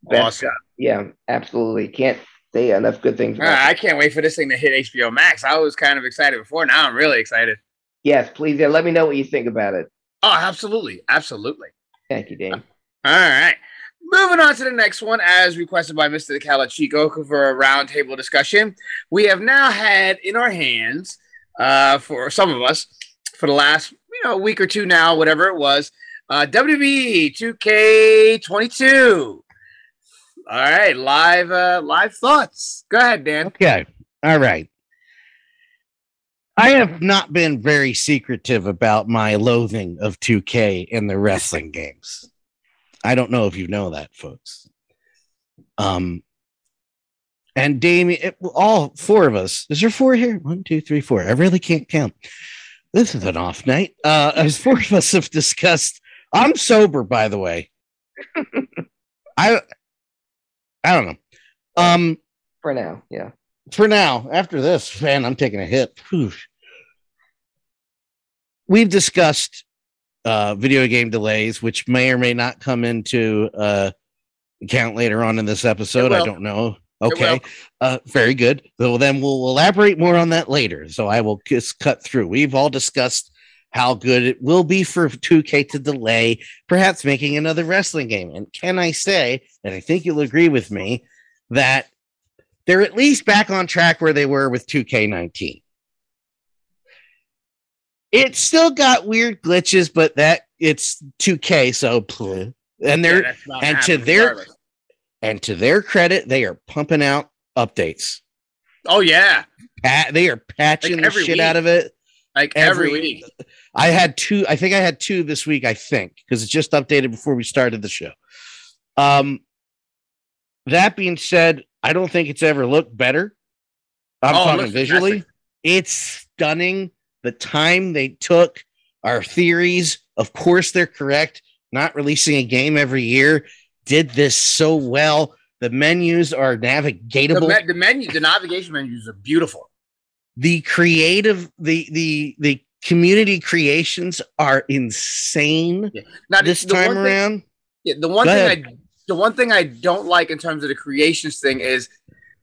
Best awesome. job. Yeah, absolutely. Can't say enough good things. Right. I can't wait for this thing to hit HBO Max. I was kind of excited before. Now I'm really excited. Yes, please. Yeah, let me know what you think about it. Oh, absolutely, absolutely. Thank you, Dane. All right. Moving on to the next one, as requested by Mr. The Calachico for a roundtable discussion. We have now had in our hands, uh, for some of us, for the last you know week or two now, whatever it was, uh, WWE 2K22. All right, live, uh, live thoughts. Go ahead, Dan. Okay. All right. I have not been very secretive about my loathing of 2K in the wrestling games. I don't know if you know that, folks. Um, and Damian, it, all four of us. Is there four here? One, two, three, four. I really can't count. This is an off night. Uh, as four of us have discussed, I'm sober, by the way. I, I don't know. Um, for now, yeah. For now, after this, man, I'm taking a hit. Whew. We've discussed uh, video game delays, which may or may not come into uh, account later on in this episode. I don't know. Okay. Uh, very good. So then we'll elaborate more on that later. So I will just cut through. We've all discussed how good it will be for 2K to delay, perhaps making another wrestling game. And can I say, and I think you'll agree with me, that they're at least back on track where they were with 2K19. It still got weird glitches, but that it's 2K, so and they're yeah, and to their regardless. And to their credit, they are pumping out updates. Oh yeah, Pat, they are patching like the shit week. out of it. Like every, every week. I had two. I think I had two this week. I think because it's just updated before we started the show. Um, that being said, I don't think it's ever looked better. I'm oh, talking visually. Fantastic. It's stunning the time they took, our theories. Of course, they're correct. Not releasing a game every year did this so well. The menus are navigatable. The, me- the menu, the navigation menus are beautiful. The creative, the the the community creations are insane. Yeah. Now, this time around. Thing, yeah, the one thing I the one thing I don't like in terms of the creations thing is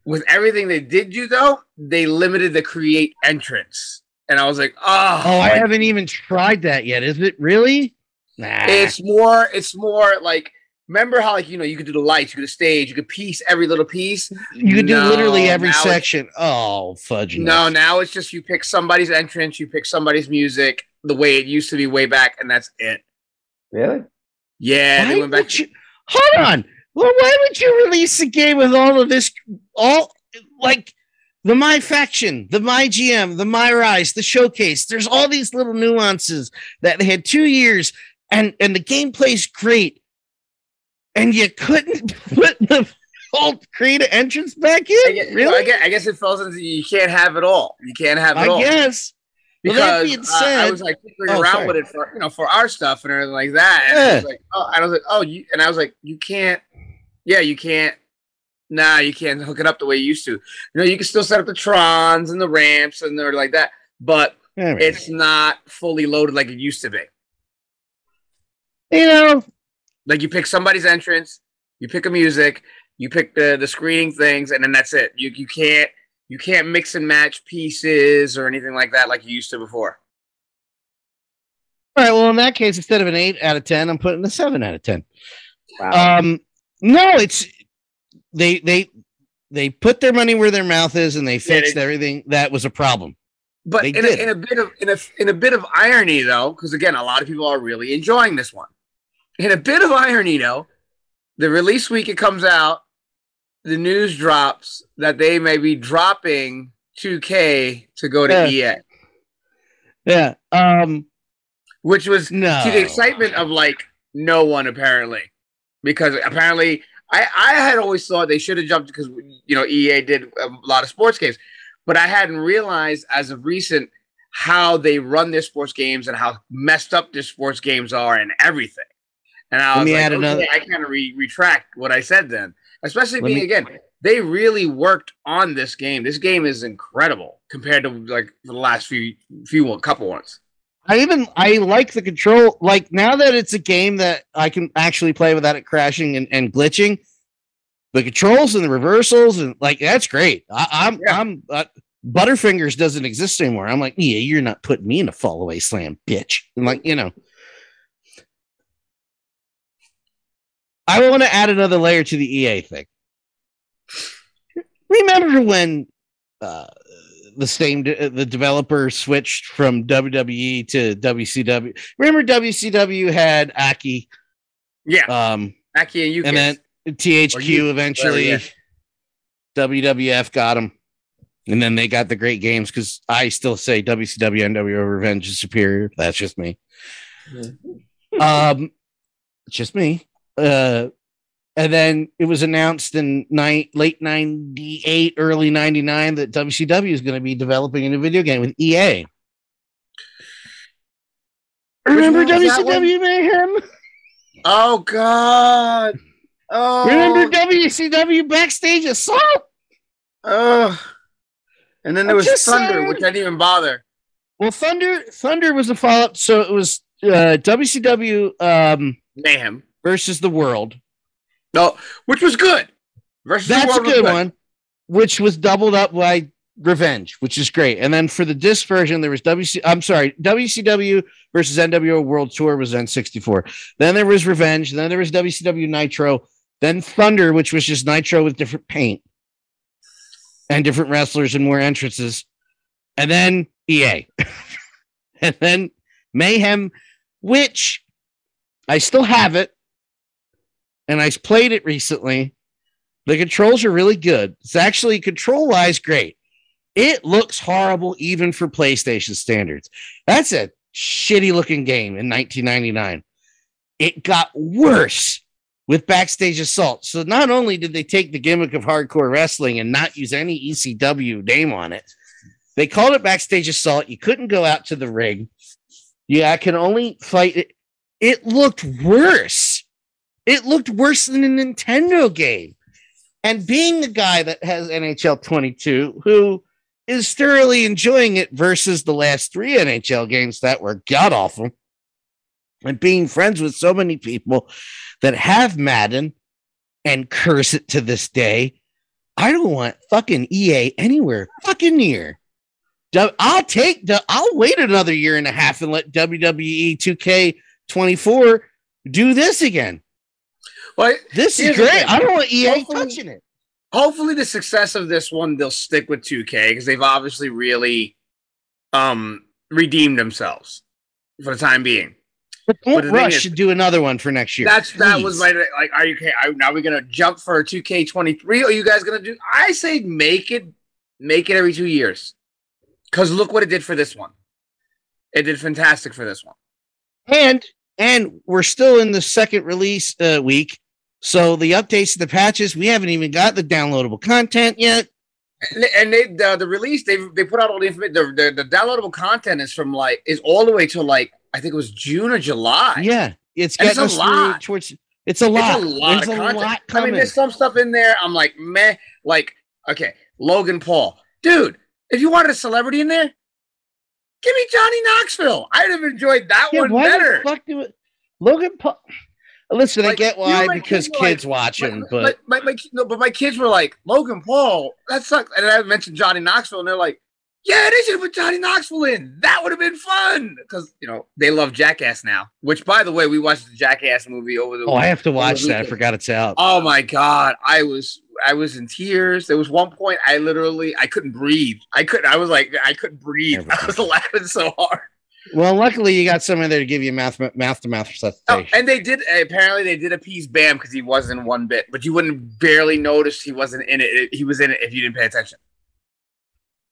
with everything they did do though, they limited the create entrance and I was like, oh, oh, I haven't even tried that yet. Is it really? Nah. It's more. It's more like. Remember how like you know you could do the lights, you could do the stage, you could piece every little piece. You could no, do literally every section. Oh fudge! No, now it's just you pick somebody's entrance, you pick somebody's music, the way it used to be way back, and that's it. Really? Yeah, why they went back. You, hold on. Well, why would you release a game with all of this? All like the my faction, the my GM, the my rise, the showcase. There's all these little nuances that they had two years, and and the gameplay's great, and you couldn't put the old creative entrance back in. I guess, really? I guess, I guess it falls into you can't have it all. You can't have it I all. I guess. Because well, said, uh, I was like figuring oh, around sorry. with it for you know for our stuff and everything like that. And yeah. I was like, oh, I was like, oh, you, and I was like, you can't. Yeah, you can't nah, you can't hook it up the way you used to. You know, you can still set up the trons and the ramps and they're like that, but yeah, it's not fully loaded like it used to be. You know, like you pick somebody's entrance, you pick a music, you pick the the screening things, and then that's it. You you can't you can't mix and match pieces or anything like that like you used to before. All right. Well, in that case, instead of an eight out of ten, I'm putting a seven out of ten. Wow. Um, no, it's they they they put their money where their mouth is and they fixed yeah, everything that was a problem. But in a, in a, bit of in a in a bit of irony though, because again, a lot of people are really enjoying this one. In a bit of irony though, the release week it comes out, the news drops that they may be dropping 2K to go to yeah. EA. Yeah. Um which was no. to the excitement of like no one apparently. Because apparently I, I had always thought they should have jumped because you know EA did a lot of sports games, but I hadn't realized as of recent how they run their sports games and how messed up their sports games are and everything. And I Let was like, okay, another... I kind of re- retract what I said then, especially Let being me... again, they really worked on this game. This game is incredible compared to like the last few few couple ones. I even I like the control. Like now that it's a game that I can actually play without it crashing and, and glitching, the controls and the reversals and like that's great. I, am I'm, yeah. I'm uh, Butterfingers doesn't exist anymore. I'm like, yeah, you're not putting me in a fall away slam, bitch. And like you know, I want to add another layer to the EA thing. Remember when uh, the same de- the developer switched from WWE to WCW. Remember WCW had Aki, yeah, um, Aki and you, and then THQ you, eventually. yeah. WWF got him, and then they got the great games because I still say WCW NWO Revenge is superior. That's just me. Um, just me. Uh, and then it was announced in night late 98 early 99 that wcw is going to be developing a new video game with ea remember wcw mayhem? Oh god. Oh. Remember wcw backstage assault? Oh and then there I'm was thunder saying. which i didn't even bother. Well thunder thunder was a follow-up so it was uh wcw um mayhem versus the world no which was good versus the That's a good one, which was doubled up by Revenge, which is great. And then for the disc version, there was WC. I'm sorry, WCW versus NWO World Tour was N64. Then there was Revenge. Then there was WCW Nitro. Then Thunder, which was just Nitro with different paint and different wrestlers and more entrances. And then EA. and then Mayhem, which I still have it. And I played it recently. The controls are really good. It's actually control wise great. It looks horrible even for PlayStation standards. That's a shitty looking game in 1999. It got worse with Backstage Assault. So not only did they take the gimmick of hardcore wrestling and not use any ECW name on it, they called it Backstage Assault. You couldn't go out to the ring. Yeah, I can only fight it. It looked worse. It looked worse than a Nintendo game. And being the guy that has NHL 22, who is thoroughly enjoying it versus the last three NHL games that were god awful, and being friends with so many people that have Madden and curse it to this day, I don't want fucking EA anywhere fucking near. I'll take the, I'll wait another year and a half and let WWE 2K24 do this again. Well, This is great. I don't want EA Hopefully- touching it. hopefully the success of this one they'll stick with 2K because they've obviously really um redeemed themselves for the time being. But But don't the thing rush is- to do another one for next year. That's that was my like. Are you okay? Are, now we're gonna jump for a 2K23? Or are you guys gonna do? I say make it make it every two years because look what it did for this one. It did fantastic for this one. and and we're still in the second release uh, week. So the updates to the patches, we haven't even got the downloadable content yet. And they- the, the release they they put out all the information. The, the the downloadable content is from like is all the way to like I think it was June or July. Yeah, it's it's a lot. towards. It's a lot. It's a lot There's of a content. lot I mean, there's some stuff in there. I'm like, meh. Like, okay, Logan Paul, dude. If you wanted a celebrity in there, give me Johnny Knoxville. I'd have enjoyed that yeah, one why better. the fuck do it? Logan Paul. Listen, I Like, get you know, why because kids like- watch My, him, my, but my, my, no, but my kids were like, Logan Paul, that sucks. And I mentioned Johnny Knoxville, and they're like, yeah, they should have put Johnny Knoxville in. That would have been fun. Because, you know, they love Jackass now. Which, by the way, we watched the Jackass movie over the oh, I have to watch that. I forgot it's out. Oh my god, I was I was in tears. There was one point I literally I couldn't breathe. I couldn't. I was like I couldn't breathe. I was laughing so hard. Well, luckily you got someone there to give you mouth mouth to mouth Oh, and they did eh, apparently they did appease Bam because he wasn't in one bit, but you wouldn't barely notice he wasn't in it. He was in it if you didn't pay attention.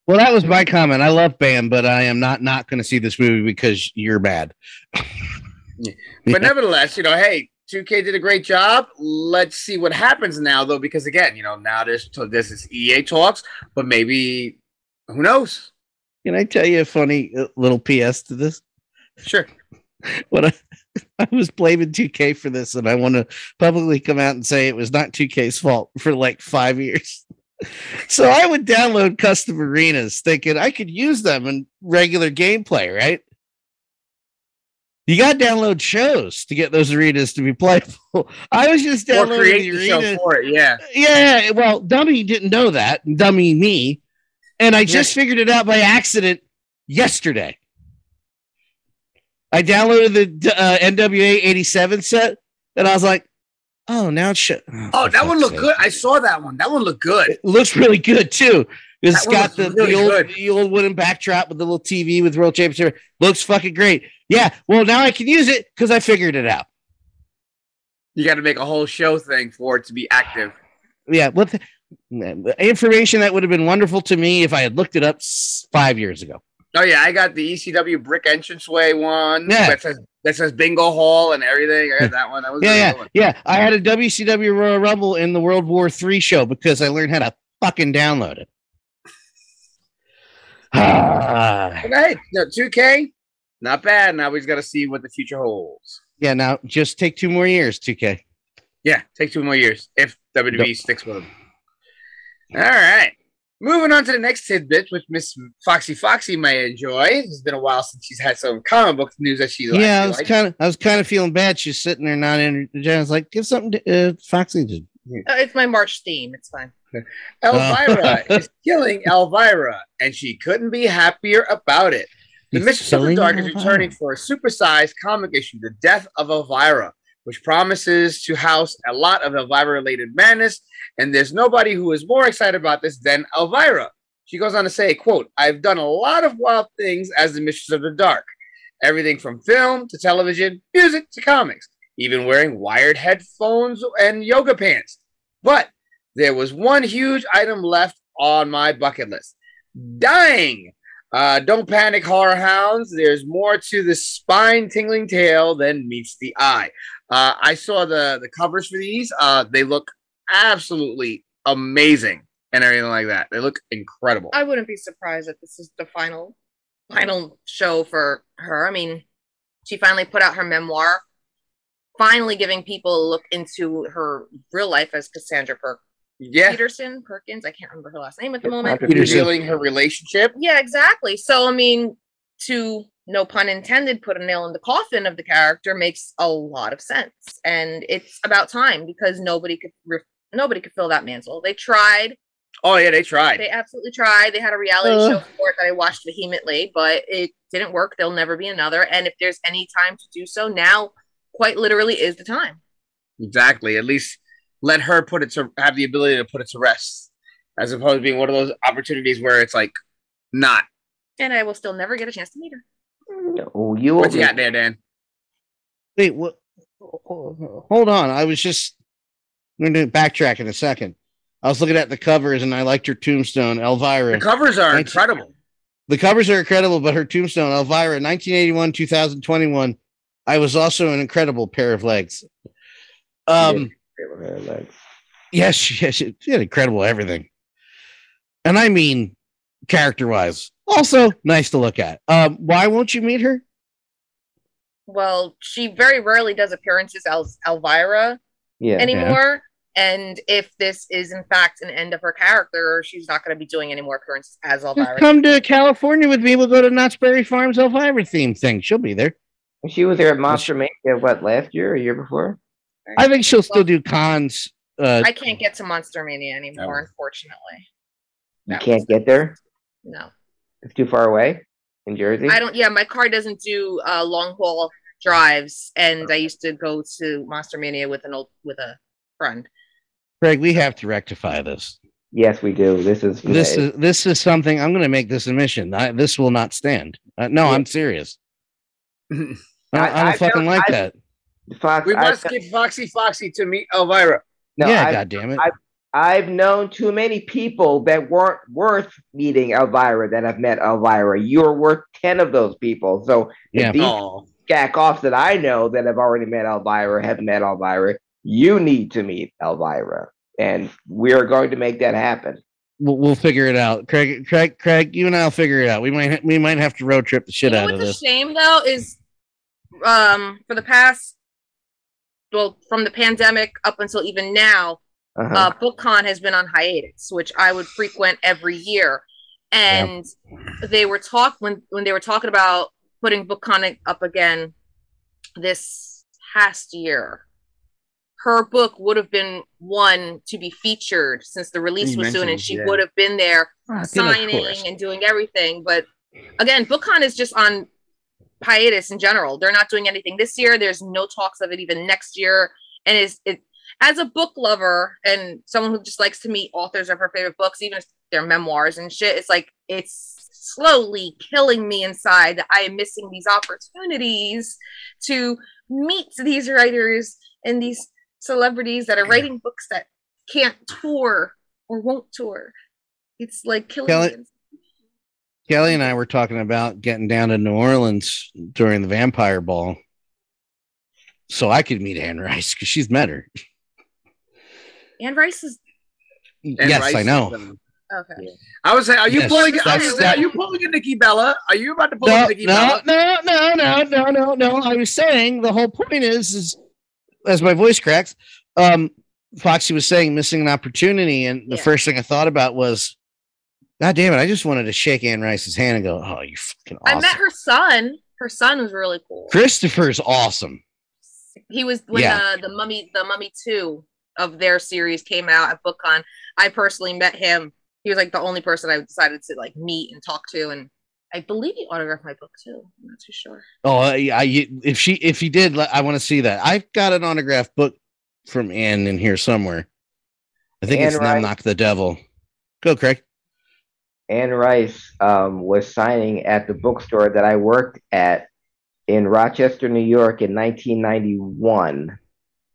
well, that was my comment. I love Bam, but I am not not going to see this movie because you're bad. But nevertheless, you know, hey, 2K did a great job. Let's see what happens now, though, because again, you know, now there's this is EA talks, but maybe who knows? Can I tell you a funny uh, little PS to this? Sure. When I, I was blaming 2K for this, and I want to publicly come out and say it was not 2K's fault for like five years. So I would download custom arenas thinking I could use them in regular gameplay, right? You got to download shows to get those arenas to be playable. I was just Or downloading create the the show arena. for it. Yeah. Yeah, well, dummy didn't know that, dummy me, and I just figured it out by accident yesterday. I downloaded the uh, NWA '87 set, and I was like, "Oh, now it's sh- Oh, for that one looked sake. good. I saw that one. That one looked good. It looks really good too. It's That one got the, really the old the old wooden backdrop with the little TV with World Championship. Looks fucking great. Yeah, well now I can use it because I figured it out. You got to make a whole show thing for it to be active. Yeah, what the, information that would have been wonderful to me if I had looked it up five years ago. Oh yeah, I got the ECW brick entranceway one Yeah. that says that says Bingo Hall and everything. I got that one. That was Yeah, yeah, one. yeah. I had a WCW Royal Rumble in the World War III show because I learned how to fucking download it. But hey, no, 2K, not bad. Now we just got to see what the future holds. yeah, now just take two more years, 2K. Yeah, take two more years if WWE sticks with them. All right. Moving on to the next tidbit, which Miss Foxy Foxy may enjoy. It's been a while since she's had some comic book news that she likes. yeah, I was kind of, I was kind of feeling bad. She's sitting there not in. I was like, give something to uh, Foxy. To, Uh, it's my March theme. It's fine. Elvira is killing Elvira, and she couldn't be happier about it. The He's Mistress of the killing Dark is returning for a supersized comic issue, The Death of Elvira, which promises to house a lot of Elvira related madness. And there's nobody who is more excited about this than Elvira. She goes on to say, quote, I've done a lot of wild things as the Mistress of the Dark. Everything from film to television, music to comics, even wearing wired headphones and yoga pants. But there was one huge item left on my bucket list dying. Uh, don't panic, horror hounds. There's more to the spine tingling tale than meets the eye. Uh, I saw the, the covers for these. Uh, they look absolutely amazing and everything like that. They look incredible. I wouldn't be surprised that this is the final final show for her. I mean, she finally put out her memoir, finally giving people a look into her real life as Cassandra per- yeah, Peterson Perkins. I can't remember her last name at the moment. Revealing her relationship. Yeah, exactly. So I mean, to no pun intended, put a nail in the coffin of the character makes a lot of sense, and it's about time because nobody could re- nobody could fill that mantle. They tried. Oh yeah, they tried. They absolutely tried. They had a reality Uh. show for it that I watched vehemently, but it didn't work. There'll never be another. And if there's any time to do so, now quite literally is the time. Exactly. At least let her put it to have the ability to put it to rest, as opposed to being one of those opportunities where it's like not. And I will still never get a chance to meet her. No, you What you got there, Dan? wait, what? Hold on. I was just. I'm going to backtrack in a second. I was looking at the covers and I liked her tombstone, Elvira. The covers are Thanks. incredible. The covers are incredible, but her tombstone, Elvira, 1981, 2021. I was also an incredible pair of legs. Um, yes, she, yes, she she had incredible everything, and I mean character wise. Also, nice to look at. Um, why won't you meet her? Well, she very rarely does appearances as Elvira Yeah. anymore. And if this is in fact an end of her character, she's not going to be doing any more appearances as Just Elvira. come to California with me. We'll go to Knott's Berry Farms Elvira theme thing. She'll be there. She was there at Monster Mania, what, last year or year before? I think she'll still do cons. Uh, I can't get to Monster Mania anymore, No. unfortunately. You can't get there? No, It's too far away in Jersey? I don't. Yeah, my car doesn't do uh, long haul drives, and I used to go to Monster Mania with an old with a friend. Craig, we have to rectify this. Yes, we do. This is This is this is something. I'm going to make this admission. I, this will not stand. Uh, no, I'm serious. I, don't- I don't I- I fucking like I- that. Fox. we I- must get Foxy Foxy to meet Elvira. no, yeah, I- God damn it. I- I've known too many people that weren't worth meeting Elvira that have met Elvira. You're worth 10 of those people. So if Yeah. these jack offs that I know that have already met Elvira have met Elvira, you need to meet Elvira. And we're going to make that happen. we'll, we'll figure it out. Craig, Craig, Craig, you and I'll figure it out. We might ha- we might have to road trip the shit you know out of what's this. a shame though is, um, for the past, well, from the pandemic up until even now, Uh-huh. uh, BookCon has been on hiatus, which I would frequent every year. And they were talk when when they were talking about putting BookCon up again this past year. Her book would have been one to be featured since the release You was soon, and she yeah. would have been there of signing and doing everything. But again, BookCon is just on hiatus in general. They're not doing anything this year. There's no talks of it even next year. And is it as a book lover and someone who just likes to meet authors of her favorite books, even if they're memoirs and shit, it's like it's slowly killing me inside that I am missing these opportunities to meet these writers and these celebrities that are writing books that can't tour or won't tour. It's like killing Kelly- me. inside. Kelly and I were talking about getting down to New Orleans during the Vampire Ball, so I could meet Anne Rice because she's met her. Anne Rice is. And yes, Rice I is know. the- Okay. I was saying, are you Yes, pulling? that's- Are you pulling a Nikki Bella? Are you about to pull No, a Nikki no, Bella? no, no, no, no, no, no. I was saying the whole point is, is as my voice cracks, um, Foxy was saying missing an opportunity, and the Yeah. first thing I thought about was, God damn it! I just wanted to shake Anne Rice's hand and go, "Oh, you fucking awesome." I met her son. Her son was really cool. Christopher's awesome. He was when Yeah. uh, the mummy, the mummy two of their series came out at BookCon. I personally met him. He was like the only person I decided to like meet and talk to, and I believe he autographed my book too. I'm not too sure. Oh, I, I if she if he did, I want to see that. I've got an autographed book from Anne in here somewhere. I think it's Anne Now Rice. Knock the Devil. Go, Craig. Anne Rice um, was signing at the bookstore that I worked at in Rochester, New York in 1991.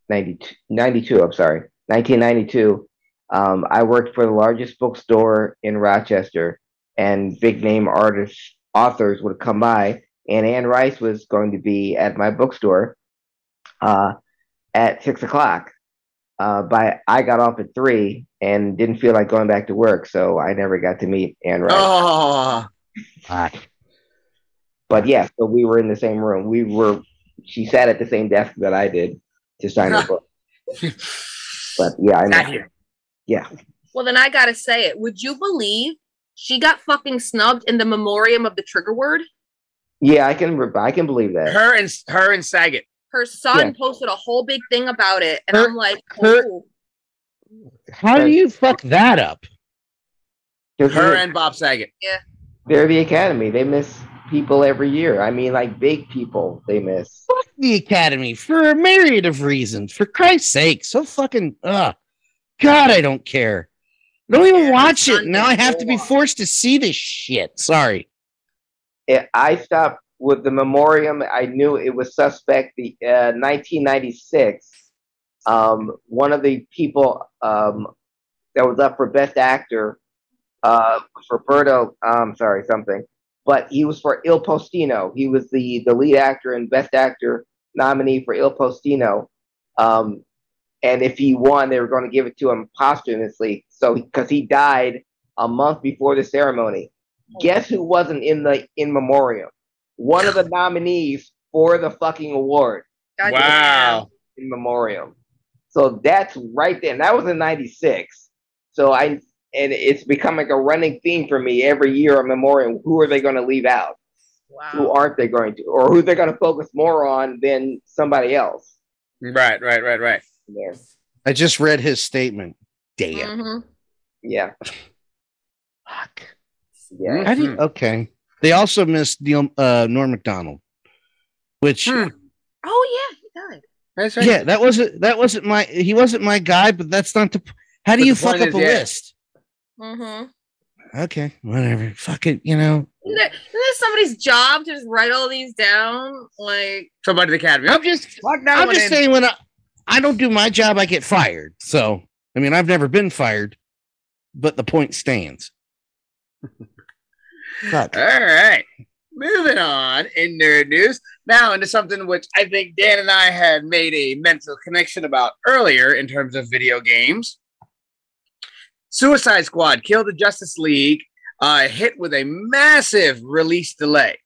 92, 92 I'm sorry, 1992. Um, I worked for the largest bookstore in Rochester, and big name artists, authors would come by, and Anne Rice was going to be at my bookstore uh, at six o'clock. Uh, by I got off at three and didn't feel like going back to work, so I never got to meet Anne Rice. Oh, But yeah, so we were in the same room. We were. She sat at the same desk that I did to sign her book. But yeah, I not know. here. Yeah, Well, then I gotta say it. Would you believe she got fucking snubbed in the memoriam of the trigger word? yeah, I can. I can believe that. Her and her and Saget. Her son Yeah. posted a whole big thing about it, and Her- I'm like, her- oh. How do you fuck that up? Her they're, and Bob Saget. Yeah, they're the Academy. They miss people every year. I mean, like big people. They miss. Fuck the Academy for a myriad of reasons. For Christ's sake, so fucking ugh. God, I don't care. I Don't even watch it. Now I have to be forced to see this shit. Sorry. I- I stopped with the memoriam. I knew it was suspect. The uh, 1996. Um, one of the people um, that was up for best actor uh, was Roberto. I'm sorry, something, but he was for Il Postino. He was the the lead actor and best actor nominee for Il Postino. Um, and if he won, they were going to give it to him posthumously. So because he died a month before the ceremony. Guess who wasn't in the in memoriam? One of the nominees for the fucking award God Wow. in memoriam. So that's right there. And that was in '96. So I and it's become like a running theme for me every year. A memoriam. Who are they going to leave out? damn. Who aren't they going to? Or who they're going to focus more on than somebody else? Right, right, right, right. There. I just read his statement. Damn. Mhm. Yeah. Fuck. Yeah. How do you, okay. They also missed Neil uh Norm Macdonald. Which Hmm. Oh yeah, he died. That's right. yeah, that wasn't that wasn't my he wasn't my guy, but that's not the how do But you fuck up a yeah. list? Mm-hmm. Okay, whatever. Fuck it, you know. Isn't it somebody's job to just write all these down? Like, Somebody at the Academy. I'm just that I'm just in. saying when I, I don't do my job, I get fired. So I mean I've never been fired, but the point stands. Fuck. All right. Moving on in nerd news. Now into something which I think Dan and I had made a mental connection about earlier in terms of video games. Suicide Squad Kill the Justice League uh, hit with a massive release delay.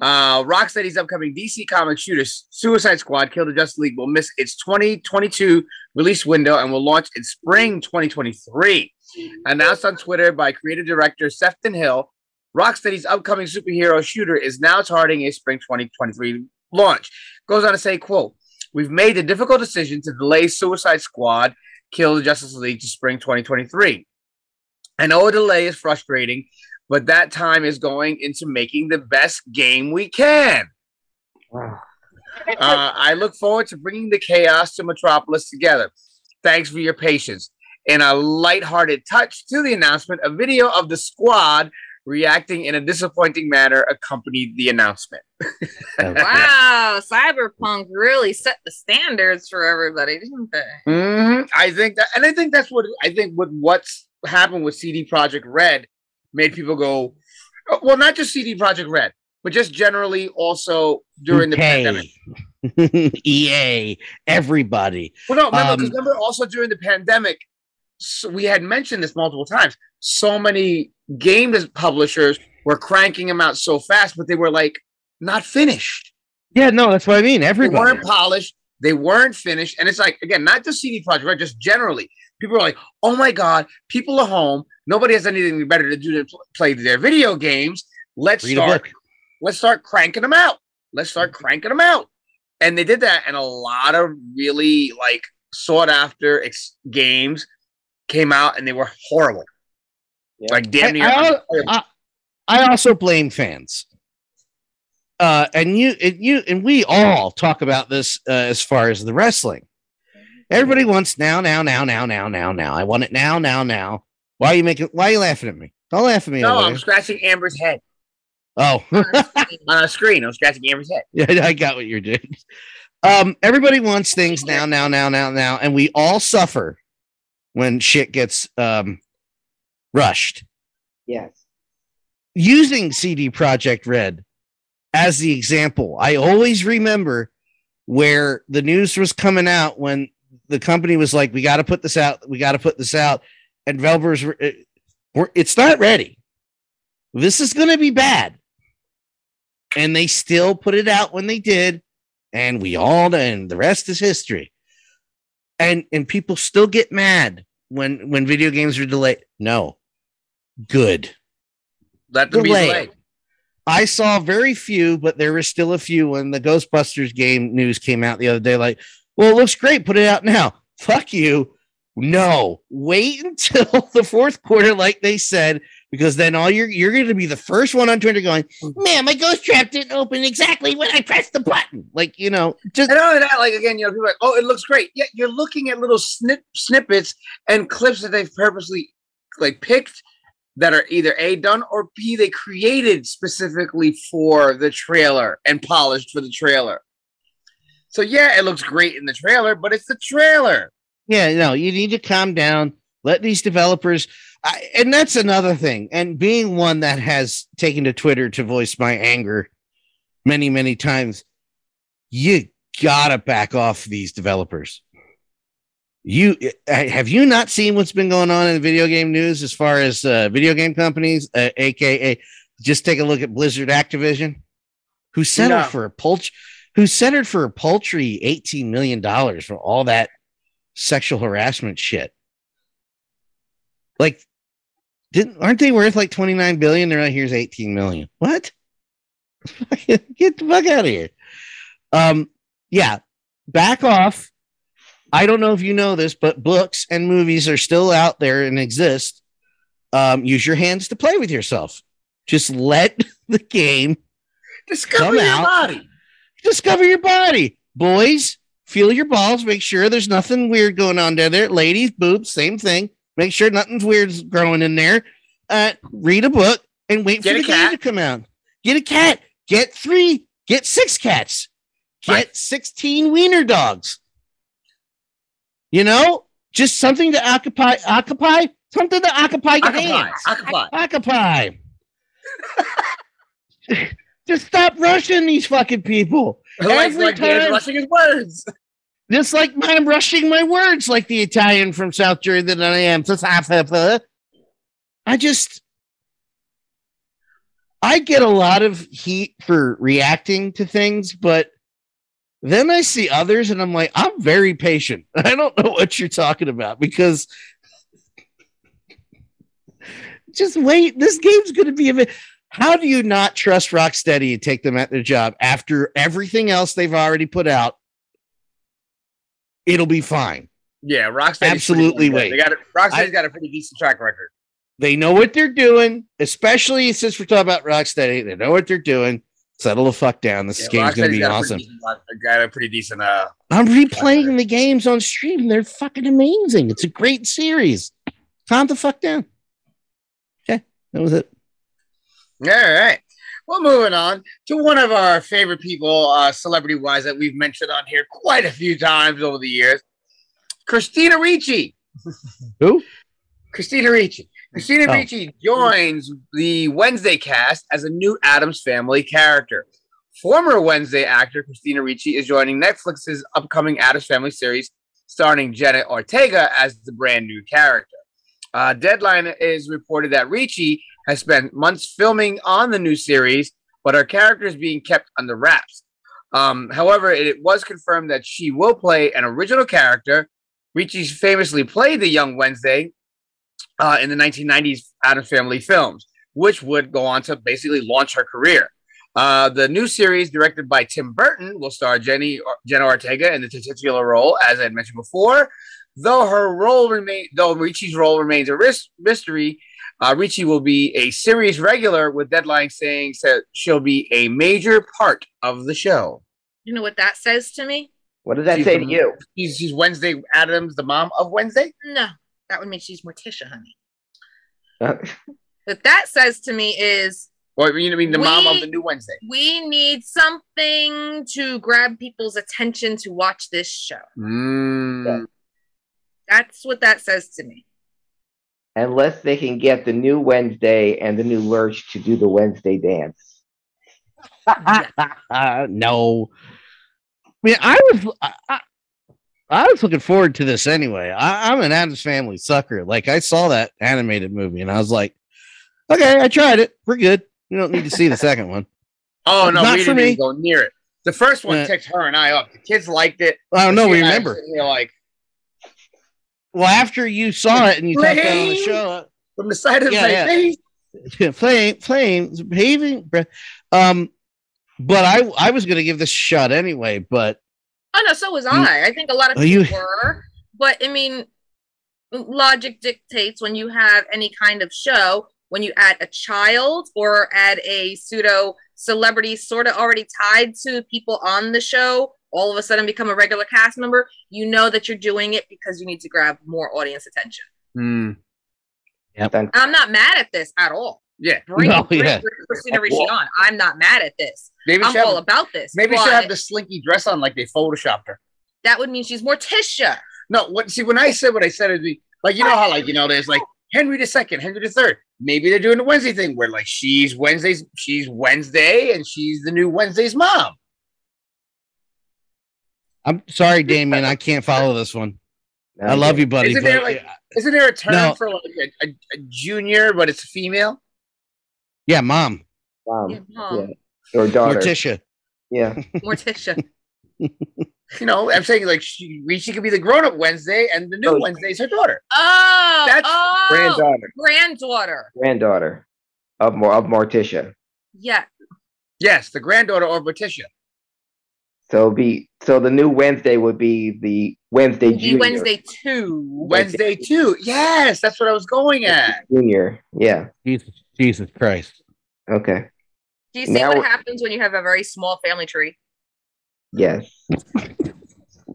Uh, Rocksteady's upcoming DC comic shooter Suicide Squad Kill the Justice League will miss its 2022 release window and will launch in spring 2023. Announced on Twitter by creative director Sefton Hill, Rocksteady's upcoming superhero shooter is now targeting a spring 2023 launch. Goes on to say, quote, We've made the difficult decision to delay Suicide Squad Kill the Justice League to spring 2023. I know a delay is frustrating, but that time is going into making the best game we can. Uh, I look forward to bringing the chaos to Metropolis together. Thanks for your patience. In a lighthearted touch to the announcement, a video of the squad reacting in a disappointing manner accompanied the announcement. wow, Cyberpunk really set the standards for everybody, didn't they? Mhm. I think that, and I think that's what I think. What what's happened with CD Projekt Red made people go, Uh, Well, not just CD Projekt Red, but just generally also during the pandemic. EA, everybody. Well, no, remember, Um, 'cause remember also during the pandemic, so we had mentioned this multiple times. So many game publishers were cranking them out so fast, but they were like not finished. Yeah, no, that's what I mean. They weren't polished. They weren't finished. And it's like, again, not just CD Projekt Red, just generally. People are like, oh my God, people are home. Nobody has anything better to do than pl- play their video games. Let's Read start let's start cranking them out. Let's start cranking them out. And they did that, and a lot of really like sought after ex- games came out, and they were horrible. Yeah. Like damn near. I- unplayable. I, I also blame fans. Uh, and you, and you, and we all talk about this uh, as far as the wrestling. Everybody wants now, now, now, now, now, now, now. I want it now, now, now. Why are you making? Why are you laughing at me? Don't laugh at me. no, over I'm there. scratching Amber's head Oh, on a screen. on a screen. I'm scratching Amber's head. yeah, I got what you're doing. Um, everybody wants things now, now, now, now, now, and we all suffer when shit gets um rushed. Yes. using CD Projekt Red as the example, I always remember where the news was coming out when the company was like, "We got to put this out. We got to put this out," and developers were, it- were, "It's not ready. This is going to be bad," and they still put it out when they did, and we all and the rest is history. And and people still get mad when when video games are delayed. No, good. Let them be Delay. delayed. I saw very few, but there were still a few when the Ghostbusters game news came out the other day. Like, well, it looks great. Put it out now. Fuck you. No, wait until the fourth quarter, like they said, because then all you're you're going to be the first one on Twitter going, hmm. man, my ghost trap didn't open exactly when I pressed the button. Like, you know, just And only that, like again, you know, people are like, oh, it looks great. Yeah, you're looking at little snip snippets and clips that they've purposely like picked that are either A done or B they created specifically for the trailer and polished for the trailer. So yeah, it looks great in the trailer, but it's the trailer. Yeah, no, you need to calm down. Let these developers, I, and that's another thing. And being one that has taken to Twitter to voice my anger many, many times, you gotta back off these developers. You have you not seen what's been going on in the video game news as far as uh, video game companies, uh, aka just take a look at Blizzard Activision, who settled No. for a poultry, who settled for a paltry eighteen million dollars for all that sexual harassment shit. Like, didn't aren't they worth like 29 billion? They're like, here's 18 million. What? Get the fuck out of here. Um, yeah, back off. I don't know if you know this, but books and movies are still out there and exist. Um, use your hands to play with yourself. Just let the game Discover your out. body. discover your body. Boys, feel your balls. Make sure there's nothing weird going on down there. Ladies, boobs, same thing. Make sure nothing's weird's growing in there. Uh, read a book and wait Get for the game cat. to come out. Get a cat. Get three. Get six cats. Get Right. 16 wiener dogs. You know, just something to occupy, occupy, something to occupy your Occupy. hands. Occupy. Occupy. Just stop rushing these fucking people. Every time- rushing his words. Just like I'm rushing my words like the Italian from South Jersey that I am. I just, I get a lot of heat for reacting to things, but then I see others and I'm like, I'm very patient. I don't know what you're talking about because just wait. This game's going to be a bit. How do you not trust Rocksteady and take them at their job after everything else they've already put out? It'll be fine. Yeah, Rocksteady. Absolutely They wait. got it. Rocksteady's I- got a pretty decent track record. They know what they're doing, especially since we're talking about Rocksteady. They know what they're doing. Settle the fuck down. This Yeah, game's going to be got awesome. pretty decent- got a pretty decent. Uh, I'm replaying the games on stream. They're fucking amazing. It's a great series. Calm the fuck down. Okay, that was it. All right. Well, moving on to one of our favorite people, uh, celebrity wise, that we've mentioned on here quite a few times over the years Christina Ricci. Who? Christina Ricci. Christina Oh. Ricci joins the Wednesday cast as a new Addams Family character. Former Wednesday actor Christina Ricci is joining Netflix's upcoming Addams Family series, starring Jenna Ortega as the brand new character. Uh, Deadline is reported that Ricci has spent months filming on the new series, but her character is being kept under wraps. Um, however, it was confirmed that she will play an original character. Ricci famously played the young Wednesday uh, in the 1990s Addams Family films, which would go on to basically launch her career. Uh, the new series, directed by Tim Burton, will star Jenny Jenna Ortega in the titular role, as I mentioned before. Though her role remain, though Ricci's role remains a ris- mystery, uh, Ricci will be a series regular, with Deadline saying that she'll be a major part of the show. You know what that says to me? What does that She's say the- to you? She's, she's Wednesday Addams, the mom of Wednesday. No, that would mean she's Morticia, honey. What that says to me is Or you know, mean the mom of the new Wednesday. we need something to grab people's attention to watch this show. Mm. That's what that says to me. Unless they can get the new Wednesday and the new Lurch to do the Wednesday dance. Uh, no. I mean, I was I, I, I was looking forward to this anyway. I, I'm an Addams Family sucker. Like I saw that animated movie and I was like, okay, I tried it. We're good. We don't need to see the second one. Oh no, Not we for didn't me. even go near it. The first one Yeah. ticked her and I up. The kids liked it. I don't know. We Remember? were sitting like Well, after you saw it and you talked about it on the show, from the side of Yeah, my yeah. face. flame, flames, paving. Um, but I I was gonna give this a shot anyway. But Oh no, so was I. I think a lot of Oh, people you- were, but I mean, logic dictates when you have any kind of show, when you add a child or add a pseudo celebrity, sort of already tied to people on the show, all of a sudden become a regular cast member. You know that you're doing it because you need to grab more audience attention. Hmm. Then I'm not mad at this at all. Yeah, Bring, No, bring yeah. Christina Ricci on. I'm not mad at this. maybe I'm she all have, about this. maybe she but have the slinky dress on like they photoshopped her. that would mean she's Morticia. No, what? See, when I said what I said, it'd be like you know how like you know there's like Henry the Second, Henry the Third. Maybe they're doing the Wednesday thing where like she's Wednesday's, she's Wednesday, and she's the new Wednesday's mom. I'm sorry, Damian. I can't follow this one. uh, I love you, buddy. Isn't but there, like- Isn't there a term No. for like a, a, a junior, but it's a female? yeah, mom, Um, Yeah, mom. yeah. Or daughter. Morticia. Yeah. Morticia. You know, I'm saying like she she could be the grown up Wednesday, and the new Oh. Wednesday's her daughter. Oh, That's oh, Granddaughter. granddaughter. Granddaughter of Mor- of Morticia. Yeah, Yes, the granddaughter of Morticia. So be so the new Wednesday would be the Wednesday Be Junior. Wednesday two. Wednesday two. Yes, that's what I was going at. Junior. Yeah. Jesus, Jesus Christ. Okay. Do you see Now- what happens when you have a very small family tree? Yes.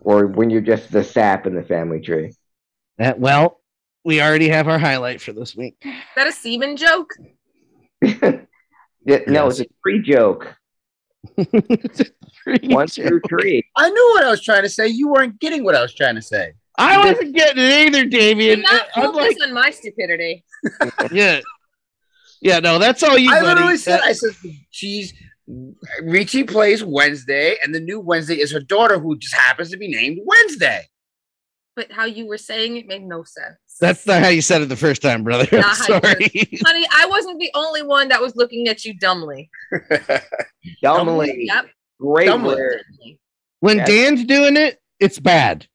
or when you're just the sap in the family tree. That well, we already have our highlight for this week. Is that a semen joke? Yeah, no, Yes. it's a tree joke. One through three. I knew what I was trying to say. You weren't getting what I was trying to say. I wasn't getting it either, Do Damian. not I'm focus like, on my stupidity. yeah, yeah. No, that's all you, I buddy. literally said, Uh, I said she's Ricci plays Wednesday, and the new Wednesday is her daughter, who just happens to be named Wednesday. But how you were saying it made no sense. that's not how you said it the first time, brother. I'm Not how you sorry. Honey, I wasn't the only one that was looking at you dumbly. Dumbly. Yep. Great Dumbly. word. When Yes. Dan's doing it, it's bad.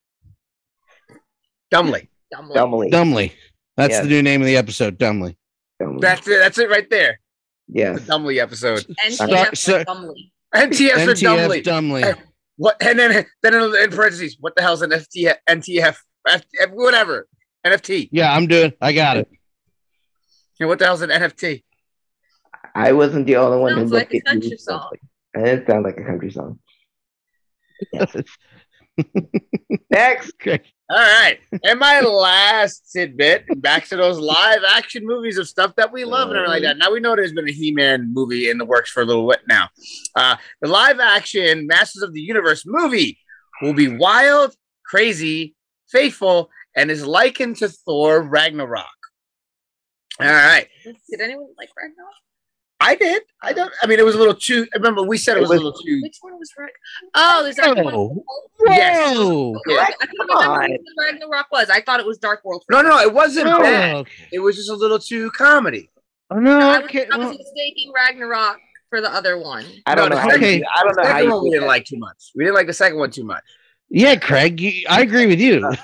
Dumbly. Dumbly. Dumbly. Dumbly. That's Yes. the new name of the episode. Dumbly. Dumbly. That's it. That's it right there. Yeah. The. Dumbly episode. Uh, NTF So- for dumbly. NTF for Dumbly. NTF Dumbly. Hey. What? And then then in, in parentheses, what the hell's an FTF? NTF? F- whatever. NFT. Yeah, I'm doing. I got it. You what the hell's an NFT? I wasn't the only one who looked like at you. country song. And it sounds like a country song. Next. All right. And my last tidbit, back to those live action movies of stuff that we love and everything like that. Now we know there's been a He Man movie in the works for a little bit now. Uh, the live action Masters of the Universe movie will be wild, crazy, faithful, and is likened to Thor Ragnarok. All right. Did anyone like Ragnarok? I did. I don't. I mean, it was a little too. I remember, we said it, It was, was- a little too. Which one was Ragnarok? Oh, there's that one. Whoa. Yes. Whoa. Okay, I couldn't Come remember on. what Ragnarok was. I thought it was Dark World. No, no, it wasn't Oh, bad. okay. It was just a little too comedy. Oh, no, I was, okay. I was well, mistaking Ragnarok for the other one. I don't No, know the how second- you, I don't The know how you we did didn't that. like too much. We didn't like the second one too much. yeah, Craig, you, I agree with you. Uh,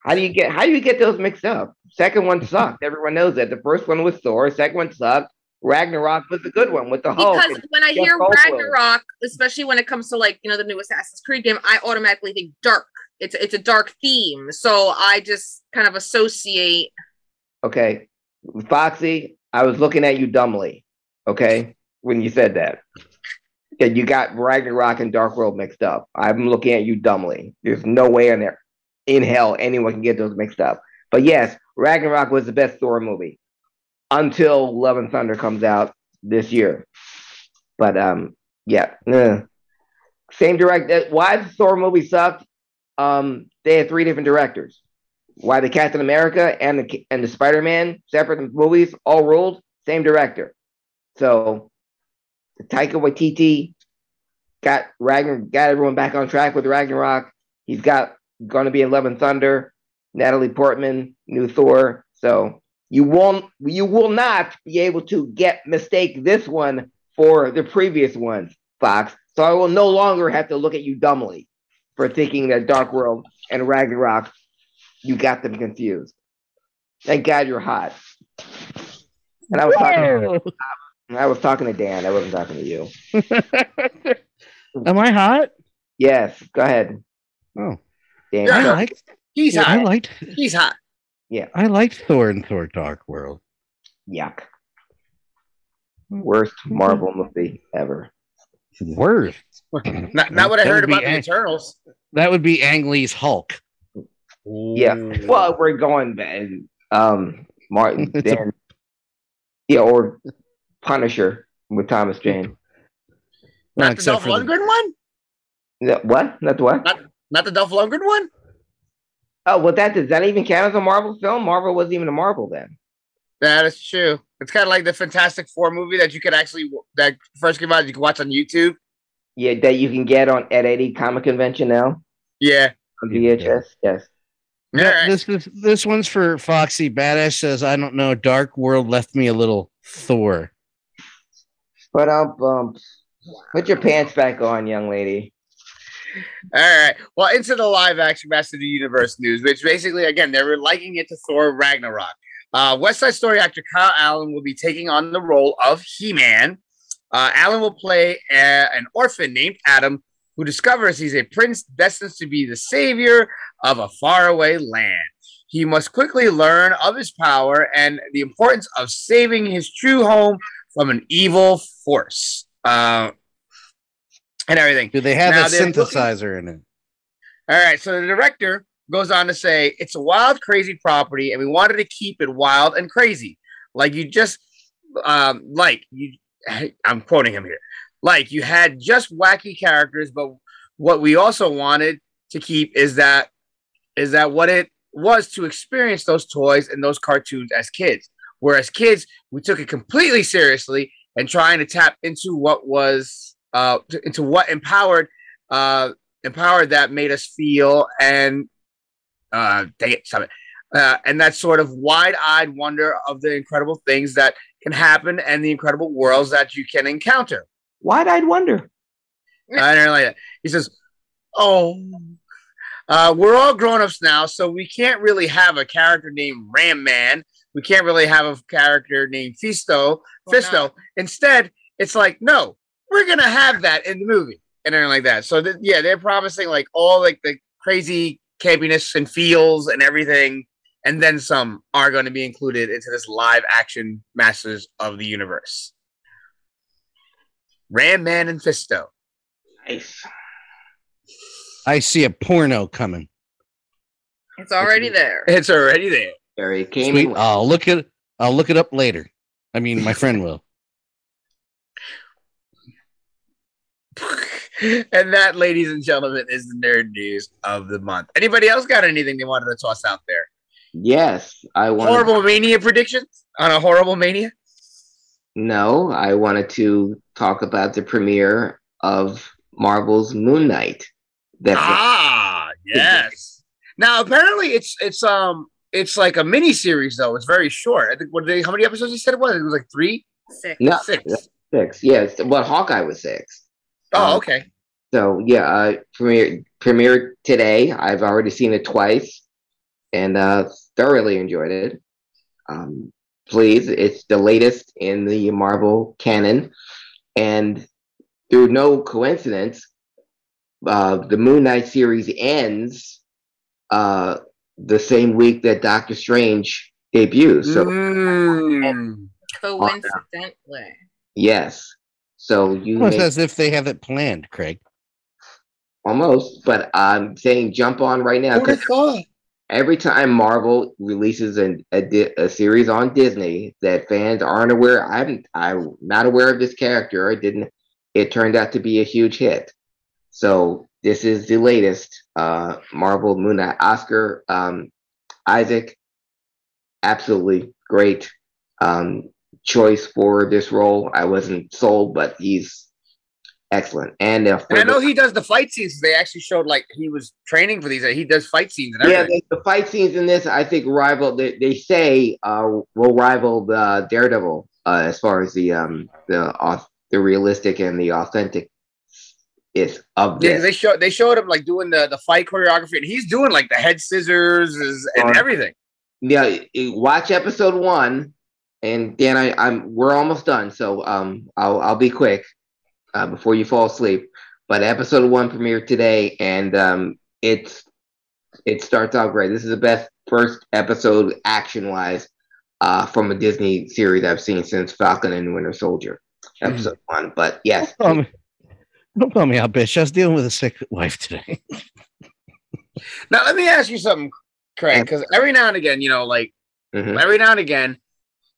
how do you get how do you get those mixed up? Second one sucked. Everyone knows that. The first one was Thor. Second one sucked. Ragnarok was the good one with the Hulk. Because when I Jeff hear Goldblum. Ragnarok, especially when it comes to like you know the new Assassin's Creed game, I automatically think dark. It's it's a dark theme, so I just kind of associate. Okay, Foxy, I was looking at you dumbly. Okay, when you said that, yeah, you got Ragnarok and Dark World mixed up. I'm looking at you dumbly. There's no way in there, in hell, anyone can get those mixed up. But yes, Ragnarok was the best Thor movie until Love and Thunder comes out this year. But um, yeah, eh. same director. uh, Why the Thor movie sucked? Um, they had three different directors. Why the Captain America and the and the Spider Man separate movies all ruled same director. So Taika Waititi got Ragnar got everyone back on track with Ragnarok. He's got going to be in Love and Thunder. Natalie Portman, new Thor. So you won't you will not be able to get mistake this one for the previous ones, Fox. So I will no longer have to look at you dumbly for thinking that Dark World and Ragnarok you got them confused. Thank God you're hot. And I was talking I was talking to Dan, I wasn't talking to you. Am I hot? Yes, go ahead. Oh, Dan. Yeah. I go. liked. He's yeah, I hot. liked. He's hot. I liked Thor and Thor: Dark World. Yuck. Worst Marvel movie ever. Worst. Not, not what I That heard would be about the ang- Eternals. That would be Ang Lee's Hulk. Yeah. Well, we're going back. Um, Martin, It's a- yeah, or Punisher with Thomas Jane. not the except Dolph for the- Lundgren one. No, What? Not the what? Not the Dolph Lundgren one. Oh, well, that does that even count as a Marvel film? Marvel wasn't even a Marvel then. That is true. It's kind of like the Fantastic Four movie that you could actually that first came out. You can watch on YouTube. Yeah, that you can get on at any comic convention now Yeah. on VHS. Yes. All right. This is this one's for Foxy Badass. Says I don't know. Dark World left me a little Thor. But um, um, put your pants back on, young lady. All right. Well, into the live action Master of the Universe news, which basically, again, they're liking it to Thor Ragnarok. Uh, West Side Story actor Kyle Allen will be taking on the role of He Man. Uh, Allen will play a- an orphan named Adam who discovers he's a prince destined to be the savior of a faraway land. He must quickly learn of his power and the importance of saving his true home from an evil force. Uh, and everything. Do they have Now a looking- synthesizer in it? All right, so the director goes on to say it's a wild, crazy property, and we wanted to keep it wild and crazy. Like you just, um, like you, I'm quoting him here. Like you had just wacky characters, but what we also wanted to keep is that is that what it was to experience those toys and those cartoons as kids. Whereas kids, we took it completely seriously and trying to tap into what was uh into what empowered uh empowered that made us feel and uh dang it, stop it. Uh, and that sort of wide-eyed wonder of the incredible things that can happen and the incredible worlds that you can encounter. Wide-eyed wonder. I don't like that. He says, "Oh, uh, we're all grown-ups now, so we can't really have a character named Ram Man. We can't really have a character named Fisto. Fisto. Instead, it's like, no, we're gonna have that in the movie, and everything like that. So th- yeah, they're promising like all like the crazy campiness and feels and everything, and then some are going to be included into this live-action Masters of the Universe. Ram Man and Fisto. Nice. I see a porno coming. It's already there. It's already there. Very came Sweet. I'll look it. I'll look it up later. I mean, my friend will. And that, ladies and gentlemen, is the nerd news of the month. Anybody else got anything they wanted to toss out there? Yes, I want. Horrible mania predictions. on a horrible mania? No, I wanted to talk about the premiere of Marvel's Moon Knight. That ah, yes. Now apparently it's it's um it's like a mini series though. It's very short. I think what they how many episodes you said it was? It was like three. Six. No, six. Six. Yes. Well, Hawkeye was six. Oh, um, okay. So yeah, uh, premiere premiered today. I've already seen it twice, and uh, thoroughly enjoyed it. Um, please, it's the latest in the Marvel canon, and through no coincidence, uh, the Moon Knight series ends uh, the same week that Doctor Strange debuts. So, mm. coincidentally, yes. So you almost as if they have it planned, Craig. Almost, but I'm saying jump on right now. Every time Marvel releases an, a, a series on Disney that fans aren't aware, I'm I'm not aware of this character. I didn't. It turned out to be a huge hit. So this is the latest uh, Marvel Moon Knight. Oscar um, Isaac, absolutely great um, choice for this role. I wasn't sold, but he's excellent. And, uh, and I know the, he does the fight scenes. They actually showed like he was training for these. He does fight scenes. Yeah, the fight scenes in this, I think, rival. They, they say uh, will rival the Daredevil uh, as far as the um the uh, the realistic and the authentic is of this. Yeah, they showed they showed him like doing the the fight choreography, and he's doing like the head scissors and everything. Yeah, watch episode one, and Dan, I, I'm we're almost done, so um, I'll I'll be quick uh, before you fall asleep. But episode one premiered today, and um, it's it starts out great. This is the best first episode action wise uh, from a Disney series I've seen since Falcon and Winter Soldier episode mm-hmm. one. But yes, don't call me out, bitch. I was dealing with a sick wife today. now let me ask you something, Craig, because every now and again, you know, like mm-hmm. every now and again,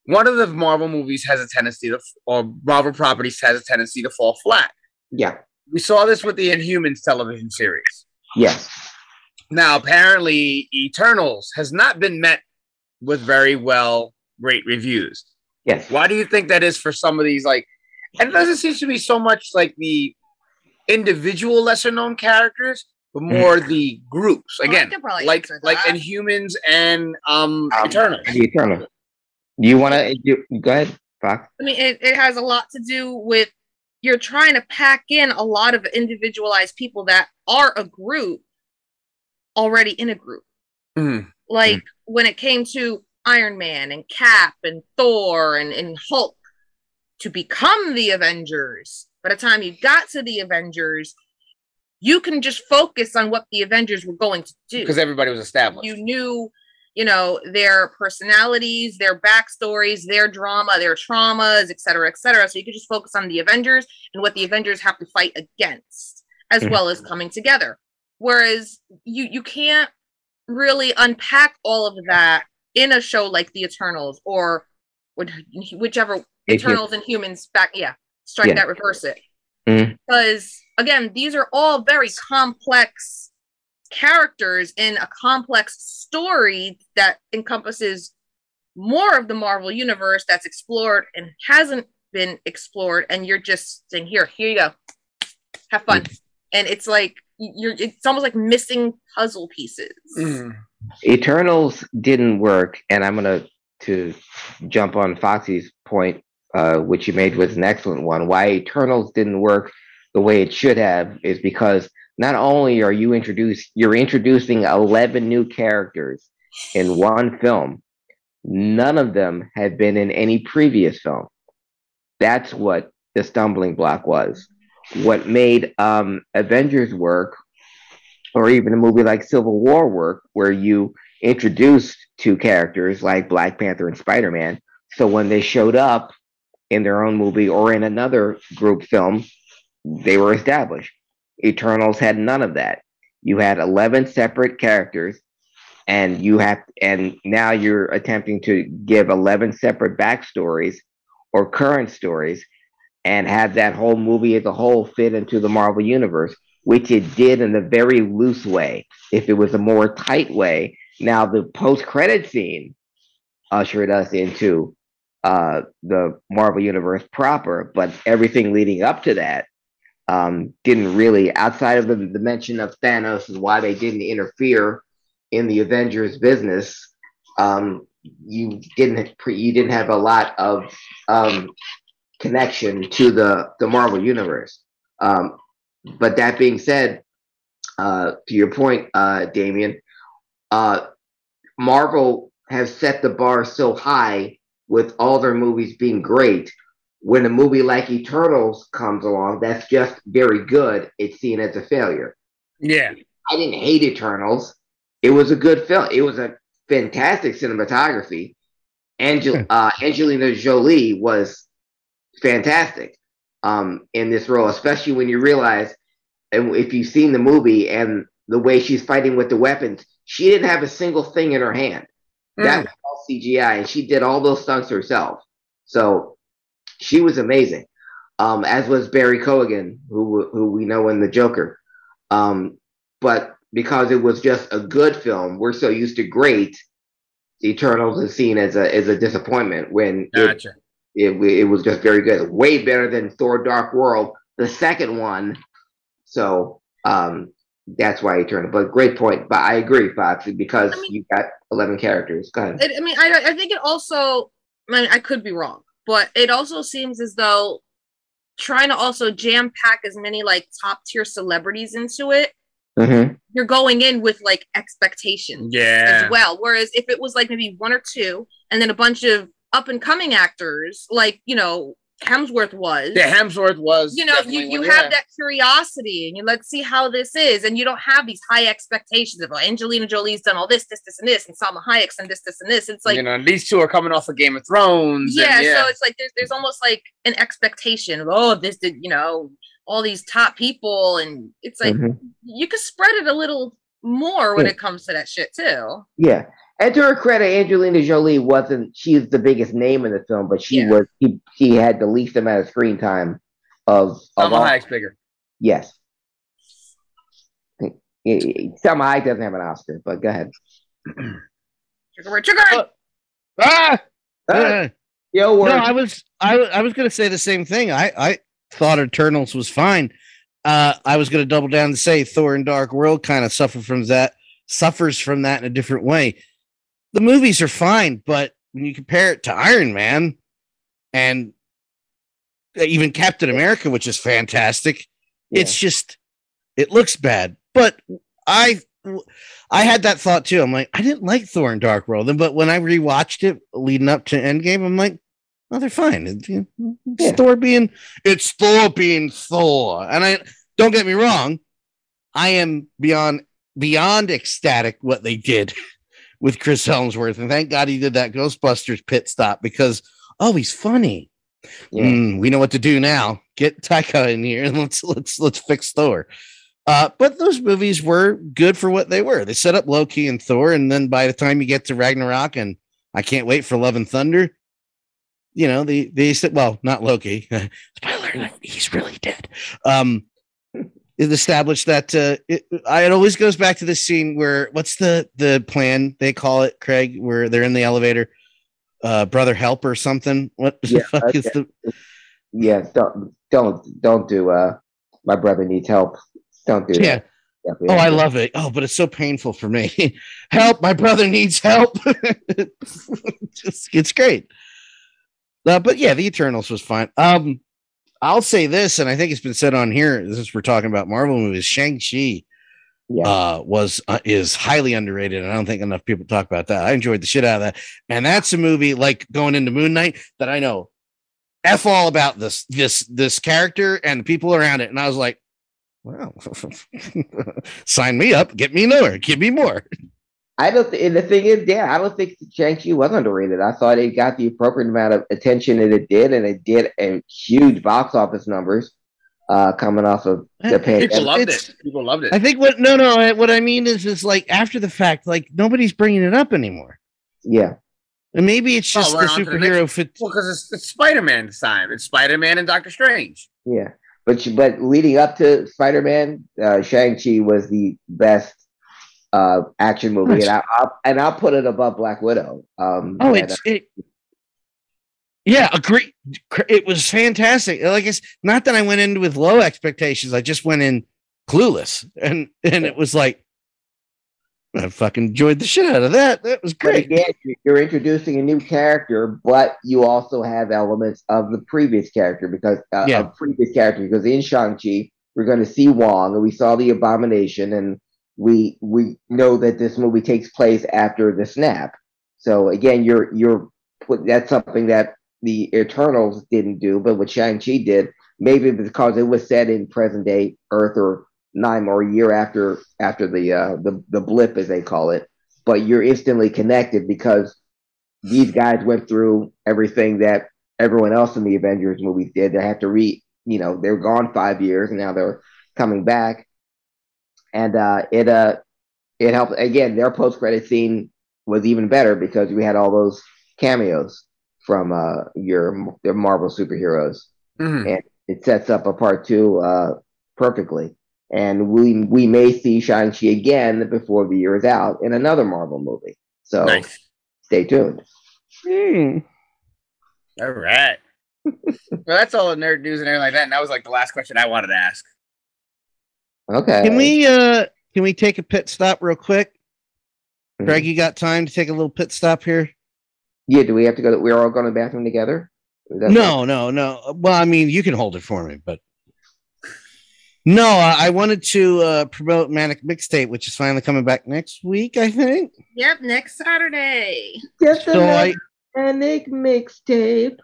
one of the Marvel movies has a tendency to, or Marvel properties has a tendency to fall flat. Yeah. We saw this with the Inhumans television series. Yes. Now, apparently, Eternals has not been met with very well great reviews. Yes. Why do you think that is for some of these? Like, and it doesn't seem to be so much like the individual lesser known characters, but mm-hmm. more the groups. Again, well, like like Inhumans and um, um Eternal. Eternal. Do you want to go ahead, Fox? I mean, it, it has a lot to do with you're trying to pack in a lot of individualized people that are a group already in a group. Mm-hmm. Like mm-hmm. when it came to Iron Man and Cap and Thor and, and Hulk to become the Avengers, by the time you got to the Avengers, you can just focus on what the Avengers were going to do. Because everybody was established. You knew, you know, their personalities, their backstories, their drama, their traumas, et cetera, et cetera. So you could just focus on the Avengers and what the Avengers have to fight against, as mm-hmm. well as coming together. Whereas you you can't really unpack all of that in a show like The Eternals or whichever Eternals and Humans back. Yeah, strike yeah. that, reverse it. Mm. Because again, these are all very complex characters in a complex story that encompasses more of the Marvel universe that's explored and hasn't been explored. And you're just saying, here, here you go, have fun. Mm. And it's like you're it's almost like missing puzzle pieces. Mm. Eternals didn't work, and I'm gonna to jump on Foxy's point uh, which you made was an excellent one. Why Eternals didn't work the way it should have is because not only are you introduced, you're introducing 11 new characters in one film. None of them had been in any previous film. That's what the stumbling block was. What made um, Avengers work, or even a movie like Civil War work, where you introduced two characters like Black Panther and Spider Man. So when they showed up, in their own movie or in another group film, they were established. Eternals had none of that. You had 11 separate characters and you have and now you're attempting to give 11 separate backstories or current stories and have that whole movie as a whole fit into the Marvel universe, which it did in a very loose way. If it was a more tight way, now the post credit scene ushered us into uh, the Marvel Universe proper, but everything leading up to that um, didn't really, outside of the, the mention of Thanos and why they didn't interfere in the Avengers business, um, you didn't you didn't have a lot of um, connection to the the Marvel universe. Um, but that being said, uh, to your point, uh, Damian, uh, Marvel has set the bar so high with all their movies being great. When a movie like Eternals comes along, that's just very good. It's seen as a failure. Yeah, I didn't hate Eternals. It was a good film. It was a fantastic cinematography. Angel, uh, Angelina Jolie was fantastic um, in this role, especially when you realize, and if you've seen the movie and the way she's fighting with the weapons, she didn't have a single thing in her hand. Mm. That was all CGI, and she did all those stunts herself. So she was amazing. Um, as was Barry Keoghan, who who we know in the Joker. Um, but because it was just a good film, we're so used to great. Eternals is seen as a as a disappointment when gotcha. it, it, it was just very good, way better than Thor: Dark World, the second one. So um, that's why Eternal. But great point. But I agree, Foxy, because I mean, you got eleven characters. Go ahead. I mean, I I think it also. I mean, I could be wrong, but it also seems as though trying to also jam pack as many like top tier celebrities into it mm-hmm. you're going in with like expectations yeah. as well. Whereas if it was like maybe one or two and then a bunch of up and coming actors, like, you know, Hemsworth was. Yeah, Hemsworth was. You know, you, you one, have yeah. that curiosity and you let's see how this is. And you don't have these high expectations of oh, Angelina Jolie's done all this, this, this, and this, and Salma Hayek's done this, this, and this. It's like you know, these two are coming off of Game of Thrones. Yeah, and, yeah. so it's like there's there's almost like an expectation of oh, this did you know, all these top people and it's like mm-hmm. you could spread it a little more when yeah. it comes to that shit too. Yeah. And to her credit, Angelina Jolie wasn't she's the biggest name in the film, but she yeah. was she, she had the least amount of screen time of, of Salma Hayek's bigger. Yes. Salma Hayek doesn't have an Oscar, but go ahead. Trigger, trigger. Uh, ah! ah! Yo, no, I was I, I was gonna say the same thing. I I thought Eternals was fine. Uh, I was going to double down and say Thor and Dark World kind of suffer from that, suffers from that in a different way. The movies are fine, but when you compare it to Iron Man and uh, even Captain America, which is fantastic, yeah. it's just it looks bad. But I I had that thought too. I'm like, I didn't like Thor and Dark World, but when I rewatched it leading up to Endgame, I'm like, Oh, they're fine. It's, yeah. Thor being it's Thor being Thor. And I don't get me wrong, I am beyond beyond ecstatic what they did with Chris Hemsworth. And thank God he did that Ghostbusters pit stop because oh, he's funny. Yeah. Mm, we know what to do now. Get Taika in here and let's let's let's fix Thor. Uh, but those movies were good for what they were. They set up Loki and Thor, and then by the time you get to Ragnarok and I can't wait for Love and Thunder, you know, they they said, well, not Loki. Spoiler: he's really dead. Um, it established that uh, it, it always goes back to this scene where what's the the plan they call it, Craig, where they're in the elevator, uh, brother help or something. What yeah, the fuck is the? Yeah, don't don't don't do. Uh, my brother needs help. Don't do yeah. That. Oh, I love it. Oh, but it's so painful for me. help! My brother needs help. it's, it's great. Uh, but yeah, the Eternals was fine. Um, I'll say this, and I think it's been said on here since we're talking about Marvel movies. Shang Chi yeah. uh, was uh, is highly underrated, and I don't think enough people talk about that. I enjoyed the shit out of that, and that's a movie like going into Moon Knight that I know f all about this this this character and the people around it, and I was like, wow, sign me up, get me more, give me more. I don't. Th- the thing is, yeah, I don't think Shang Chi was underrated. I thought it got the appropriate amount of attention that it did, and it did a huge box office numbers uh, coming off of the pandemic. People loved it. People loved it. I think what no, no. What I mean is, is like after the fact, like nobody's bringing it up anymore. Yeah. And maybe it's just oh, the superhero. The fit- well, because it's, it's Spider Man time. It's Spider Man and Doctor Strange. Yeah, but but leading up to Spider Man, uh, Shang Chi was the best uh, action movie, and, I, will and I'll put it above Black Widow. Um, oh, it's it. Yeah, agree. It was fantastic. Like it's not that I went in with low expectations. I just went in clueless, and and it was like I fucking enjoyed the shit out of that. That was great. But again, you're introducing a new character, but you also have elements of the previous character because uh, yeah. previous character because in Shang Chi we're going to see Wong, and we saw the Abomination, and we we know that this movie takes place after the snap. So again, you're you're that's something that the Eternals didn't do, but what Shang Chi did, maybe because it was set in present day Earth or nine more year after after the uh, the the blip as they call it, but you're instantly connected because these guys went through everything that everyone else in the Avengers movies did. They have to re you know they're gone five years and now they're coming back, and uh, it uh it helped again. Their post credit scene was even better because we had all those cameos from uh your your Marvel superheroes, mm-hmm. and it sets up a part two uh perfectly and we we may see Shang-Chi again before the year is out in another Marvel movie. So nice. stay tuned. Hmm. All right. well, that's all the nerd news and everything like that. And that was like the last question I wanted to ask. Okay. Can we uh can we take a pit stop real quick? Mm-hmm. Greg, you got time to take a little pit stop here? Yeah, do we have to go? To, we're all going to the bathroom together? No, no, no. Well, I mean, you can hold it for me, but no, I wanted to uh, promote Manic Mixtape, which is finally coming back next week, I think. Yep, next Saturday. Get the so I, Manic Mixtape.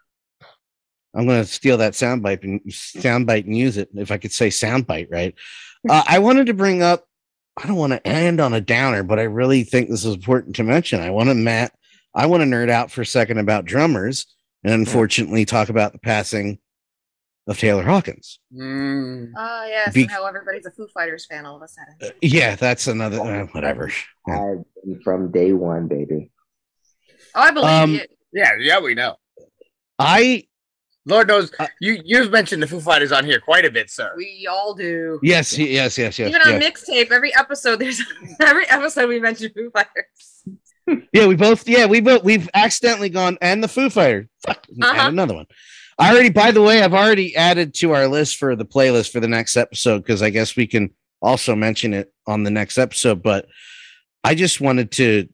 I'm going to steal that soundbite and soundbite and use it if I could say soundbite right. Uh, I wanted to bring up. I don't want to end on a downer, but I really think this is important to mention. I want to Matt. I want to nerd out for a second about drummers, and unfortunately, talk about the passing of Taylor Hawkins. Mm. Oh yes, Be- and how everybody's a Foo Fighters fan all of a sudden. Uh, yeah, that's another uh, whatever. from day one, baby. Oh, I believe um, you. Yeah, yeah, we know. I Lord knows uh, you you've mentioned the Foo Fighters on here quite a bit, sir. We all do. Yes, yes, yes, yes. Even on yes. mixtape, every episode there's every episode we mention Foo Fighters. yeah, we both yeah, we both we've accidentally gone and the Foo Fighters. Fuck, uh-huh. add another one. I already, by the way, I've already added to our list for the playlist for the next episode because I guess we can also mention it on the next episode. But I just wanted to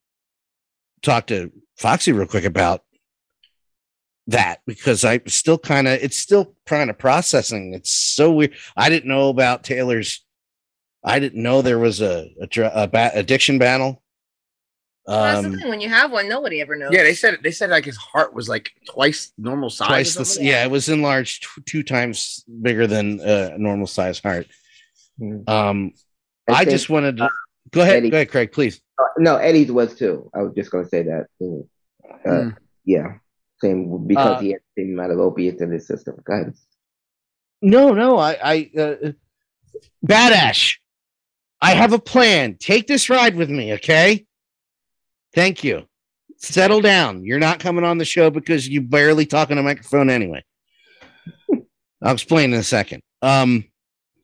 talk to Foxy real quick about that because I still kind of, it's still kind of processing. It's so weird. I didn't know about Taylor's. I didn't know there was a, a, a addiction battle that's the um, thing. When you have one, nobody ever knows. Yeah, they said they said like his heart was like twice normal size. Twice the, yeah, it was enlarged t- two times bigger than a normal size heart. Mm-hmm. Um, I, I just wanted to uh, go ahead. Eddie, go ahead, Craig, please. Uh, no, Eddie's was too. I was just going to say that. Uh, mm. Yeah, same because uh, he had the same amount of opiates in his system. Go ahead. No, no, I, I, uh, badass. I have a plan. Take this ride with me, okay? Thank you. Settle down. You're not coming on the show because you barely talk on a microphone anyway. I'll explain in a second. Um,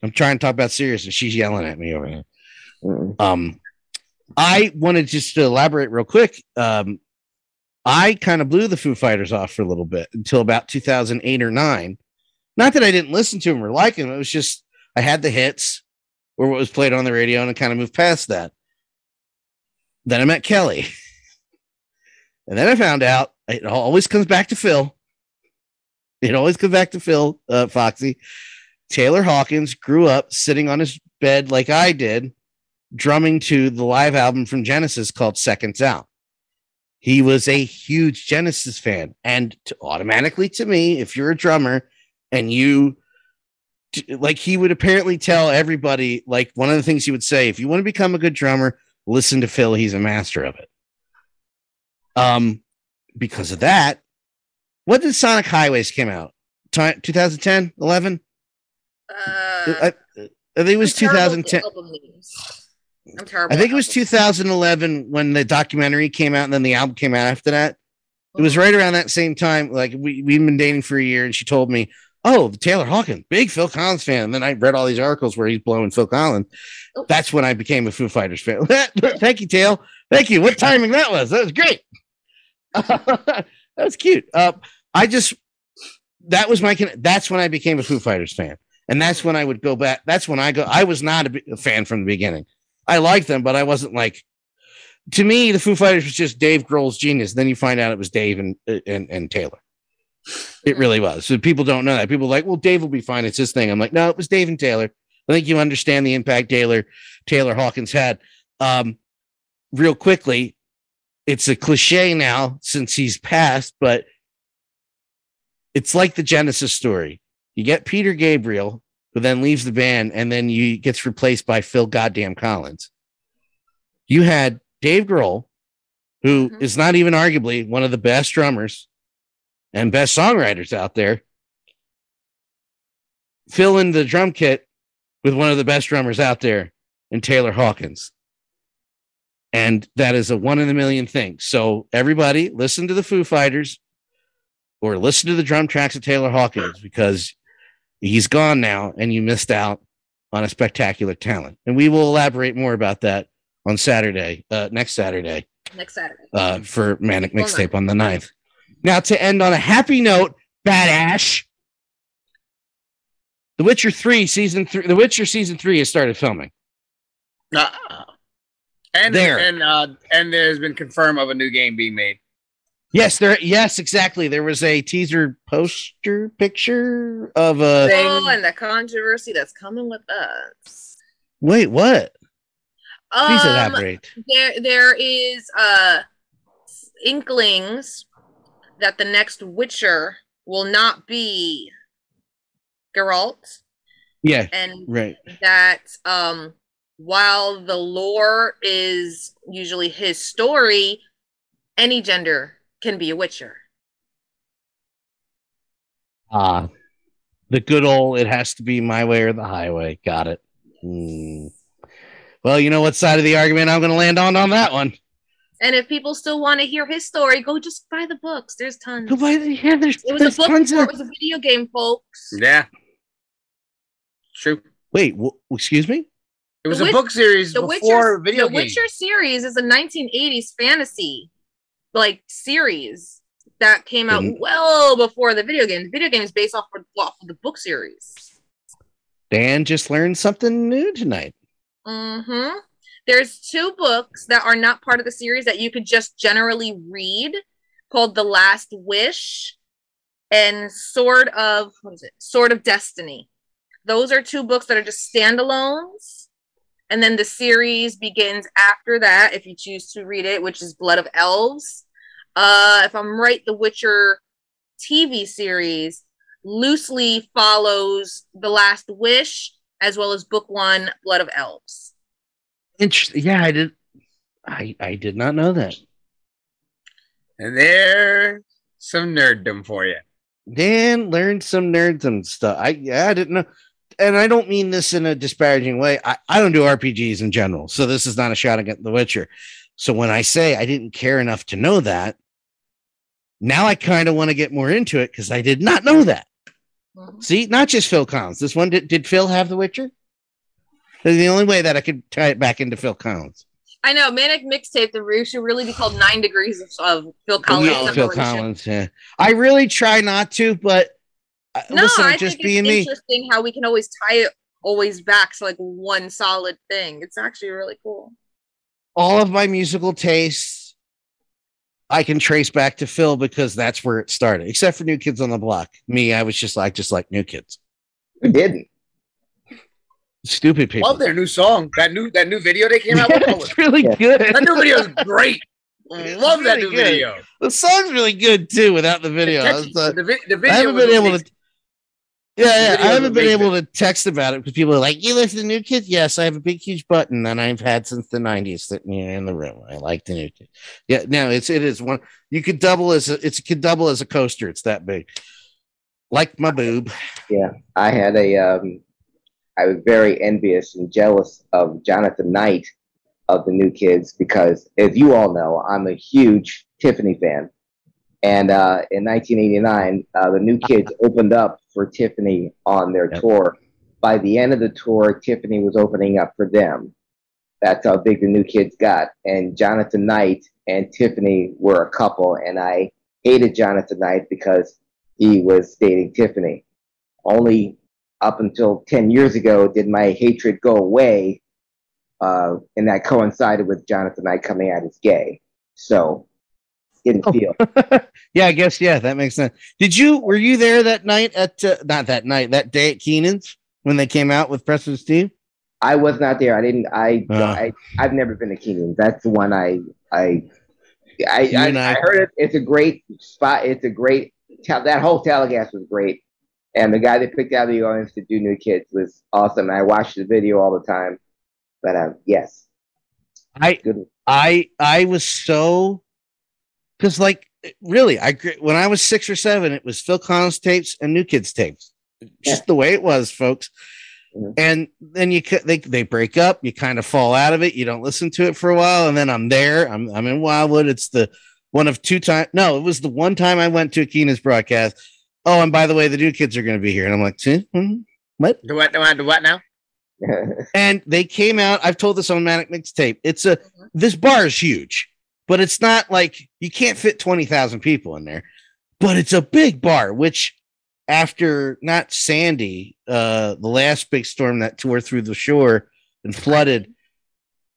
I'm trying to talk about serious, and she's yelling at me over here. Um, I wanted just to elaborate real quick. Um, I kind of blew the Foo Fighters off for a little bit until about 2008 or nine. Not that I didn't listen to them or like them. It was just I had the hits or what was played on the radio, and I kind of moved past that. Then I met Kelly. And then I found out it always comes back to Phil. It always comes back to Phil, uh, Foxy. Taylor Hawkins grew up sitting on his bed like I did, drumming to the live album from Genesis called Seconds Out. He was a huge Genesis fan. And to, automatically to me, if you're a drummer and you like, he would apparently tell everybody, like, one of the things he would say, if you want to become a good drummer, listen to Phil. He's a master of it. Um, because of that, what did Sonic Highways came out? 2010, 11? Uh, I, I think it was 2010. I'm terrible. I think it was 2011 when the documentary came out, and then the album came out after that. It was right around that same time. Like we we'd been dating for a year, and she told me, "Oh, Taylor Hawkins, big Phil Collins fan." And then I read all these articles where he's blowing Phil Collins. That's when I became a Foo Fighters fan. Thank you, Taylor. Thank you. What timing that was. That was great. that was cute. Uh, I just that was my that's when I became a Foo Fighters fan, and that's when I would go back. That's when I go. I was not a, a fan from the beginning. I liked them, but I wasn't like. To me, the Foo Fighters was just Dave Grohl's genius. Then you find out it was Dave and and, and Taylor. It really was. So people don't know that. People are like, well, Dave will be fine. It's his thing. I'm like, no, it was Dave and Taylor. I think you understand the impact Taylor Taylor Hawkins had. Um, real quickly, it's a cliche now since he's passed, but it's like the Genesis story. You get Peter Gabriel, who then leaves the band, and then you gets replaced by Phil Goddamn Collins. You had Dave Grohl, who mm-hmm. is not even arguably one of the best drummers and best songwriters out there, fill in the drum kit with one of the best drummers out there in Taylor Hawkins. And that is a one in a million thing. So everybody listen to the Foo Fighters or listen to the drum tracks of Taylor Hawkins because he's gone now and you missed out on a spectacular talent. And we will elaborate more about that on Saturday, uh, next Saturday. Next Saturday. Uh, for Manic Mixtape on the 9th. Now, to end on a happy note, Bad Badash. The Witcher 3 season 3, The Witcher season 3 has started filming. Uh, and there. and uh, and there's been confirmed of a new game being made. Yes, there. Yes, exactly. There was a teaser poster picture of a. Oh, and the controversy that's coming with us. Wait, what? Please um, elaborate. There, there is uh inklings that the next Witcher will not be Geralt. Yeah, and right. That um, while the lore is usually his story, any gender can be a Witcher. Ah, the good old it has to be my way or the highway. Got it. Hmm. Well, you know what side of the argument I'm going to land on on that one. And if people still want to hear his story, go just buy the books. There's tons. Go buy the yeah. There's it was there's a book before of... it was a video game, folks. Yeah, true. Wait, w- excuse me. It was the a Witch- book series the before Witcher, video The game. Witcher series is a 1980s fantasy like series that came out mm-hmm. well before the video game. The video game is based off of, off of the book series. Dan just learned something new tonight. Mm-hmm. There's two books that are not part of the series that you could just generally read called The Last Wish and Sword of what is it? Sword of Destiny. Those are two books that are just standalones. And then the series begins after that, if you choose to read it, which is Blood of Elves. Uh, if I'm right, the Witcher TV series loosely follows The Last Wish as well as book one, Blood of Elves. Interesting. Yeah, I did. I I did not know that. And there's some nerddom for you. Dan learned some nerddom stuff. I yeah, I didn't know. And I don't mean this in a disparaging way. I, I don't do RPGs in general. So this is not a shot at The Witcher. So when I say I didn't care enough to know that, now I kind of want to get more into it because I did not know that. Mm-hmm. See, not just Phil Collins. This one did, did Phil have The Witcher? the only way that I could tie it back into Phil Collins. I know Manic Mixtape. The roof should really be called Nine Degrees of, Phil Collins. Yeah, Phil Collins. Yeah, I really try not to, but uh, no, listen, I just think being it's interesting me. how we can always tie it always back to like one solid thing. It's actually really cool. All of my musical tastes, I can trace back to Phil because that's where it started. Except for New Kids on the Block. Me, I was just like, just like New Kids. Who didn't? Stupid people. Love their new song. That new that new video they came out with. it's really yeah. good. That new video is great. Love really that new good. video. The song's really good too without the video. Uh, the, the, video I haven't been able to. Yeah, yeah. I haven't been able to text about it because people are like, "You listen to New Kids?" Yes, I have a big, huge button that I've had since the '90s sitting here in the room. I like the New Kids. Yeah, no, it's it is one. You could double as a, it's could double as a coaster. It's that big. Like my boob. Yeah, I had a um, I was very envious and jealous of Jonathan Knight of the New Kids because, as you all know, I'm a huge Tiffany fan. And uh, in 1989, uh, the New Kids opened up for Tiffany on their yep. tour. By the end of the tour, Tiffany was opening up for them. That's how big the New Kids got. And Jonathan Knight and Tiffany were a couple, and I hated Jonathan Knight because he was dating Tiffany. Only up until 10 years ago did my hatred go away, uh, and that coincided with Jonathan Knight coming out as gay. So, didn't oh. feel. yeah, I guess, yeah, that makes sense. Did you, were you there that night at, uh, not that night, that day at Keenan's when they came out with Preston Steve? I was not there. I didn't. I, uh. I I've never been to Keenan's. That's the one I I I, I, I, heard it. It's a great spot. It's a great. That whole telecast was great, and the guy that picked out the audience to do New Kids was awesome. I watched the video all the time. But um, yes, I Good. I I was so because like really I when I was six or seven, it was Phil Collins tapes and New Kids tapes, just yeah. the way it was, folks. Mm-hmm. And then you they they break up. You kind of fall out of it. You don't listen to it for a while, and then I'm there. I'm I'm in Wildwood. It's the one of two times. No, it was the one time I went to a Keenan's broadcast. Oh, and by the way, the new kids are going to be here, and I'm like, hmm, what? Do what? Do what? Do what now? and they came out. I've told this on Manic Mixtape. It's a this bar is huge, but it's not like you can't fit twenty thousand people in there. But it's a big bar, which after not Sandy, uh, the last big storm that tore through the shore and flooded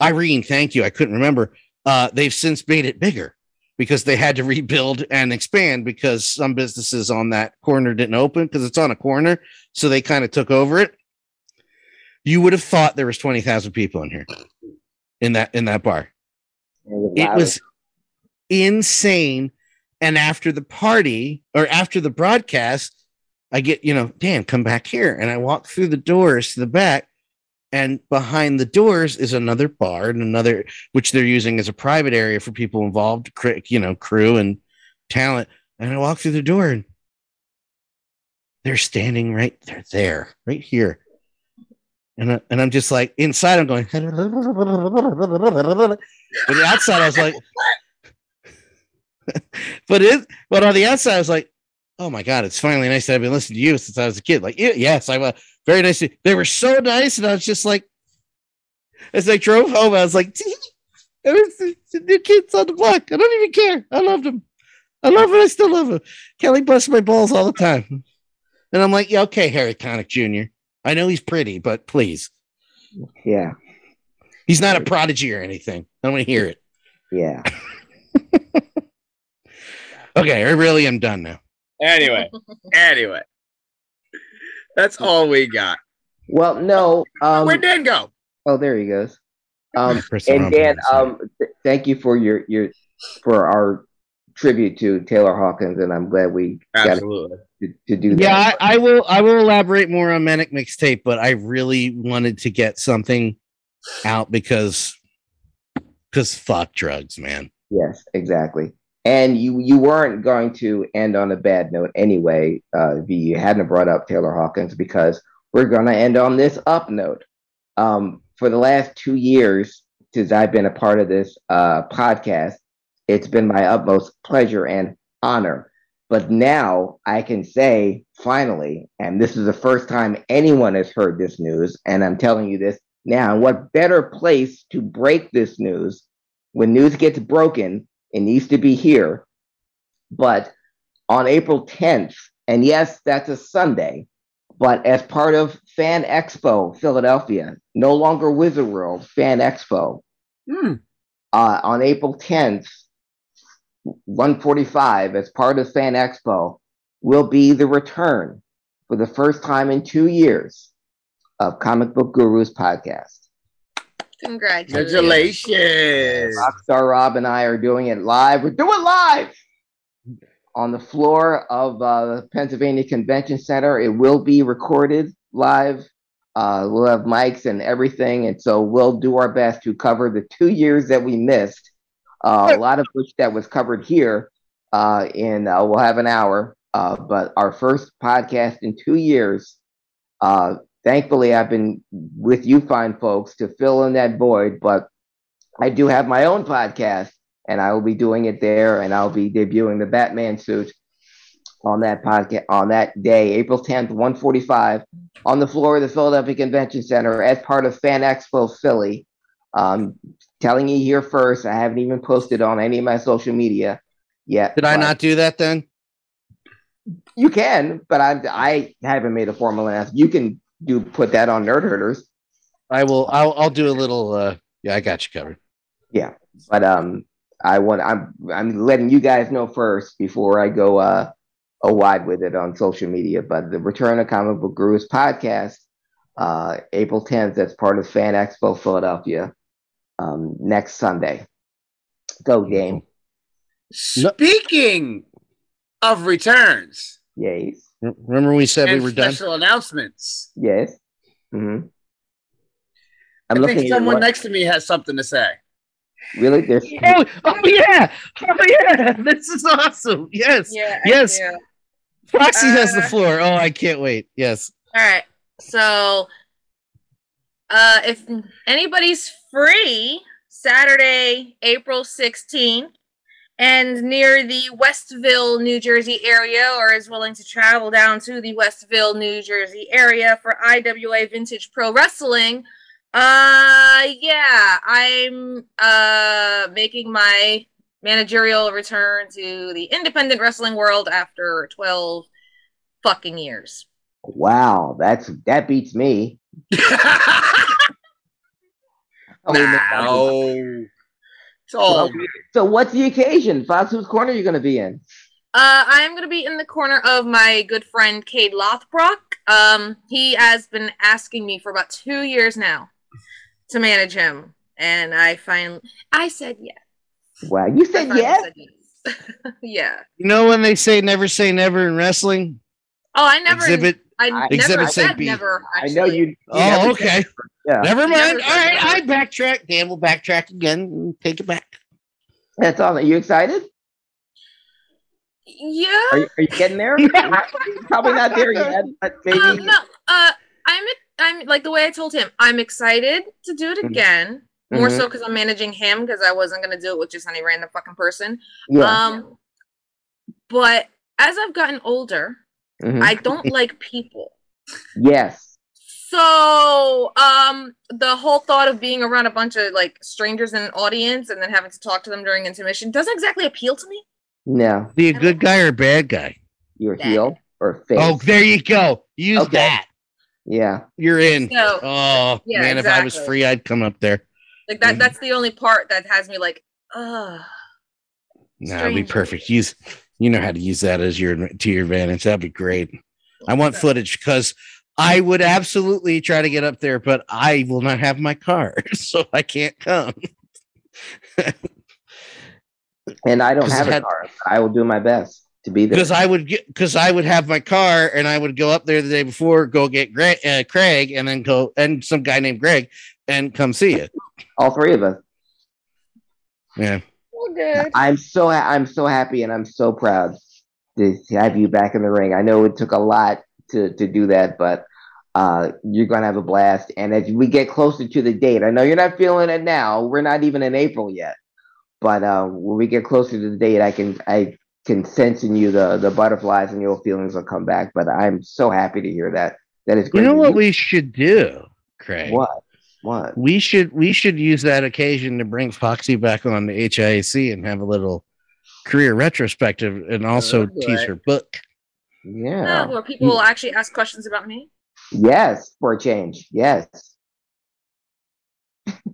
Irene, thank you. I couldn't remember. Uh, they've since made it bigger because they had to rebuild and expand because some businesses on that corner didn't open because it's on a corner. So they kind of took over it. You would have thought there was 20,000 people in here in that, in that bar. It was insane. And after the party or after the broadcast, I get, you know, Dan, come back here. And I walk through the doors to the back, and behind the doors is another bar and another, which they're using as a private area for people involved, you know, crew and talent. And I walk through the door and they're standing right they're there, right here. And, I, and I'm just like inside, I'm going, but outside, I was like, but it, but on the outside, I was like, oh my god, it's finally nice that I've been listening to you since I was a kid. Like, yes, I was very nice. They were so nice, and I was just like, as I drove home, I was like, there's the new kids on the block. I don't even care. I loved them. I love it. I still love him. Kelly busts my balls all the time. And I'm like, yeah, okay, Harry Connick Jr. I know he's pretty, but please. Yeah. He's not a prodigy or anything. I don't want to hear it. Yeah. okay, I really am done now. Anyway, anyway, that's all we got. Well, no. Um, Where'd Dan go? Oh, there he goes. Um, and Dan, um, th- thank you for your your for our tribute to Taylor Hawkins, and I'm glad we absolutely to, to, do that. Yeah, I, I, will. I will elaborate more on Manic Mixtape, but I really wanted to get something out because because fuck drugs, man. Yes, exactly and you you weren't going to end on a bad note anyway uh, if you hadn't brought up Taylor Hawkins because we're going to end on this up note. Um, for the last two years since I've been a part of this uh, podcast, it's been my utmost pleasure and honor. But now I can say finally, and this is the first time anyone has heard this news, and I'm telling you this now. What better place to break this news when news gets broken it needs to be here. But on April 10th, and yes, that's a Sunday, but as part of Fan Expo Philadelphia, no longer Wizard World, Fan Expo, hmm. uh, on April 10th, 145, as part of Fan Expo, will be the return for the first time in two years of Comic Book Gurus podcast. Congratulations. Rockstar Rob and I are doing it live. We're doing live on the floor of uh, the Pennsylvania Convention Center. It will be recorded live. Uh, we'll have mics and everything. And so we'll do our best to cover the two years that we missed, uh, a lot of which that was covered here uh, in, uh, we'll have an hour. Uh, but our first podcast in two years uh, thankfully I've been with you fine folks to fill in that void, but I do have my own podcast and I will be doing it there and I'll be debuting the Batman suit on that podcast on that day, April 10th, 145, on the floor of the Philadelphia Convention Center as part of Fan Expo Philly. Um, telling you here first, I haven't even posted on any of my social media yet. Did I not do that then? You can, but I I haven't made a formal announcement. You can do put that on Nerd Herders. I will. I'll. I'll do a little. uh Yeah, I got you covered. Yeah, but um, I want. I'm. I'm letting you guys know first before I go uh a wide with it on social media. But the Return of Comic Book Gurus podcast, uh, April 10th. That's part of Fan Expo Philadelphia. Um, next Sunday. Go game. Speaking of returns. Yes. Remember we said we were done. Special announcements. Yes. Mm-hmm. I'm I think someone next to me has something to say. Really? There's oh, oh yeah, oh yeah, this is awesome. Yes, yeah, yes. Foxy uh, has the uh, floor. Oh, I can't wait. Yes. All right. So, uh, if anybody's free Saturday, April 16th, and near the Westville, New Jersey area, or is willing to travel down to the Westville, New Jersey area for IWA Vintage Pro Wrestling, uh, yeah, I'm uh making my managerial return to the independent wrestling world after 12 fucking years. Wow, that's that beats me. no. So, so what's the occasion? Fox, whose corner are you going to be in? Uh, I'm going to be in the corner of my good friend Cade Lothbrock. Um, he has been asking me for about two years now to manage him, and I finally I said yes. Wow, you said yes? Said yes. yeah. You know when they say never say never in wrestling? Oh, I never exhibit. I, I exhibit never said never. Actually. I know you. you oh, okay. Yeah. Never mind. All right, I backtrack. Dan will backtrack again and take it back. That's all. Are you excited? Yeah. Are you, are you getting there? Probably not there yet, but maybe. Um, no. Uh, I'm. I'm like the way I told him. I'm excited to do it mm-hmm. again. More mm-hmm. so because I'm managing him because I wasn't gonna do it with just any random fucking person. Yeah. Um. But as I've gotten older, mm-hmm. I don't like people. Yes. So, um, the whole thought of being around a bunch of like strangers in an audience and then having to talk to them during intermission doesn't exactly appeal to me. No. Be a good guy or a bad guy? Your heel or face? Oh, there you go. Use okay. that. Yeah. You're in. So, oh yeah, man, exactly. if I was free, I'd come up there. Like that. Mm-hmm. That's the only part that has me like, ugh. No, that'd be perfect. Use you know how to use that as your to your advantage. That'd be great. I want footage because I would absolutely try to get up there, but I will not have my car, so I can't come. and I don't have a had, car. I will do my best to be there because I would get because I would have my car and I would go up there the day before, go get Greg, uh, Craig, and then go and some guy named Greg and come see you. All three of us. Yeah. Well, good. I'm so I'm so happy and I'm so proud to have you back in the ring. I know it took a lot to to do that, but uh, you're going to have a blast. And as we get closer to the date, I know you're not feeling it now. We're not even in April yet, but uh, when we get closer to the date, I can I can sense in you the the butterflies and your feelings will come back. But I'm so happy to hear that. That is great. You know what we should do, Craig? What? What? We should we should use that occasion to bring Foxy back on the HIAC and have a little career retrospective and also oh, tease her book. Yeah. where people will actually ask questions about me. Yes, for a change. Yes.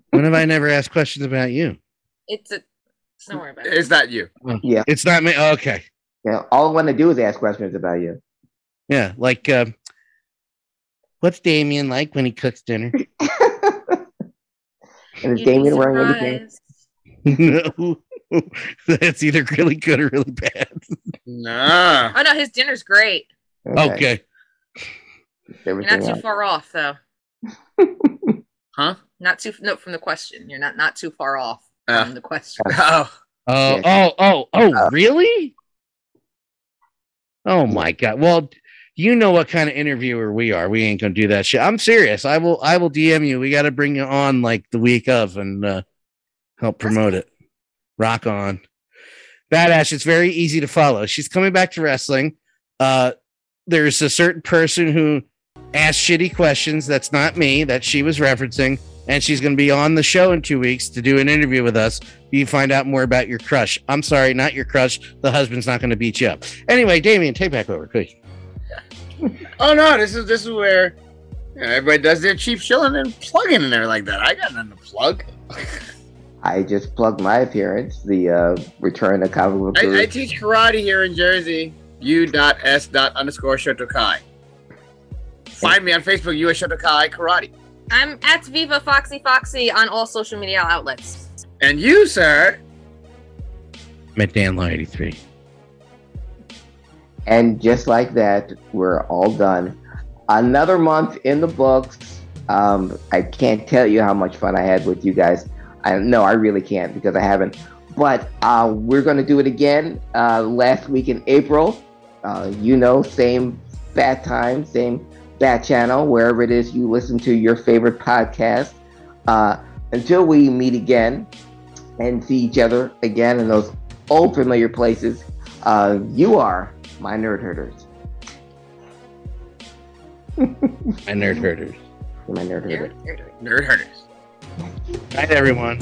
when have I never asked questions about you? It's a. Don't worry about it. It's not you. Yeah. It's not me. Okay. Yeah. All I want to do is ask questions about you. Yeah. Like, uh, what's Damian like when he cooks dinner? and is Damian wearing anything? no. That's either really good or really bad. Nah. Oh no, his dinner's great. Okay. okay. You're not too else. far off, though. huh? Not too no from the question. You're not not too far off uh, from the question. Oh. Oh, oh, oh, oh, uh, really? Oh my god. Well, you know what kind of interviewer we are. We ain't gonna do that shit. I'm serious. I will I will DM you. We gotta bring you on like the week of and uh help promote it. Rock on. Badass, it's very easy to follow. She's coming back to wrestling. Uh there's a certain person who asked shitty questions. That's not me. That she was referencing. and she's going to be on the show in two weeks to do an interview with us. You find out more about your crush. I'm sorry, not your crush. The husband's not going to beat you up. Anyway, Damian, take back over, please. Oh no, this is this is where you know, everybody does their cheap shilling and plugging in there like that. I got nothing to plug. I just plugged my appearance, the uh, return of comic book. I, I, teach karate here in Jersey. U dot S dot underscore Shotokai. Find me on Facebook, US Shotokai Karate. I'm at Viva Foxy Foxy on all social media outlets. And you, sir? I'm at DanLaw83. And just like that, we're all done. Another month in the books. Um, I can't tell you how much fun I had with you guys. I no, I really can't because I haven't. But uh, we're going to do it again uh, last week in April. Uh, you know, same bad time, same bad channel, wherever it is you listen to your favorite podcast. Uh, until we meet again and see each other again in those old familiar places, uh, you are my nerd herders. my nerd herders. My nerd herders. Nerd, nerd herders. Night, everyone.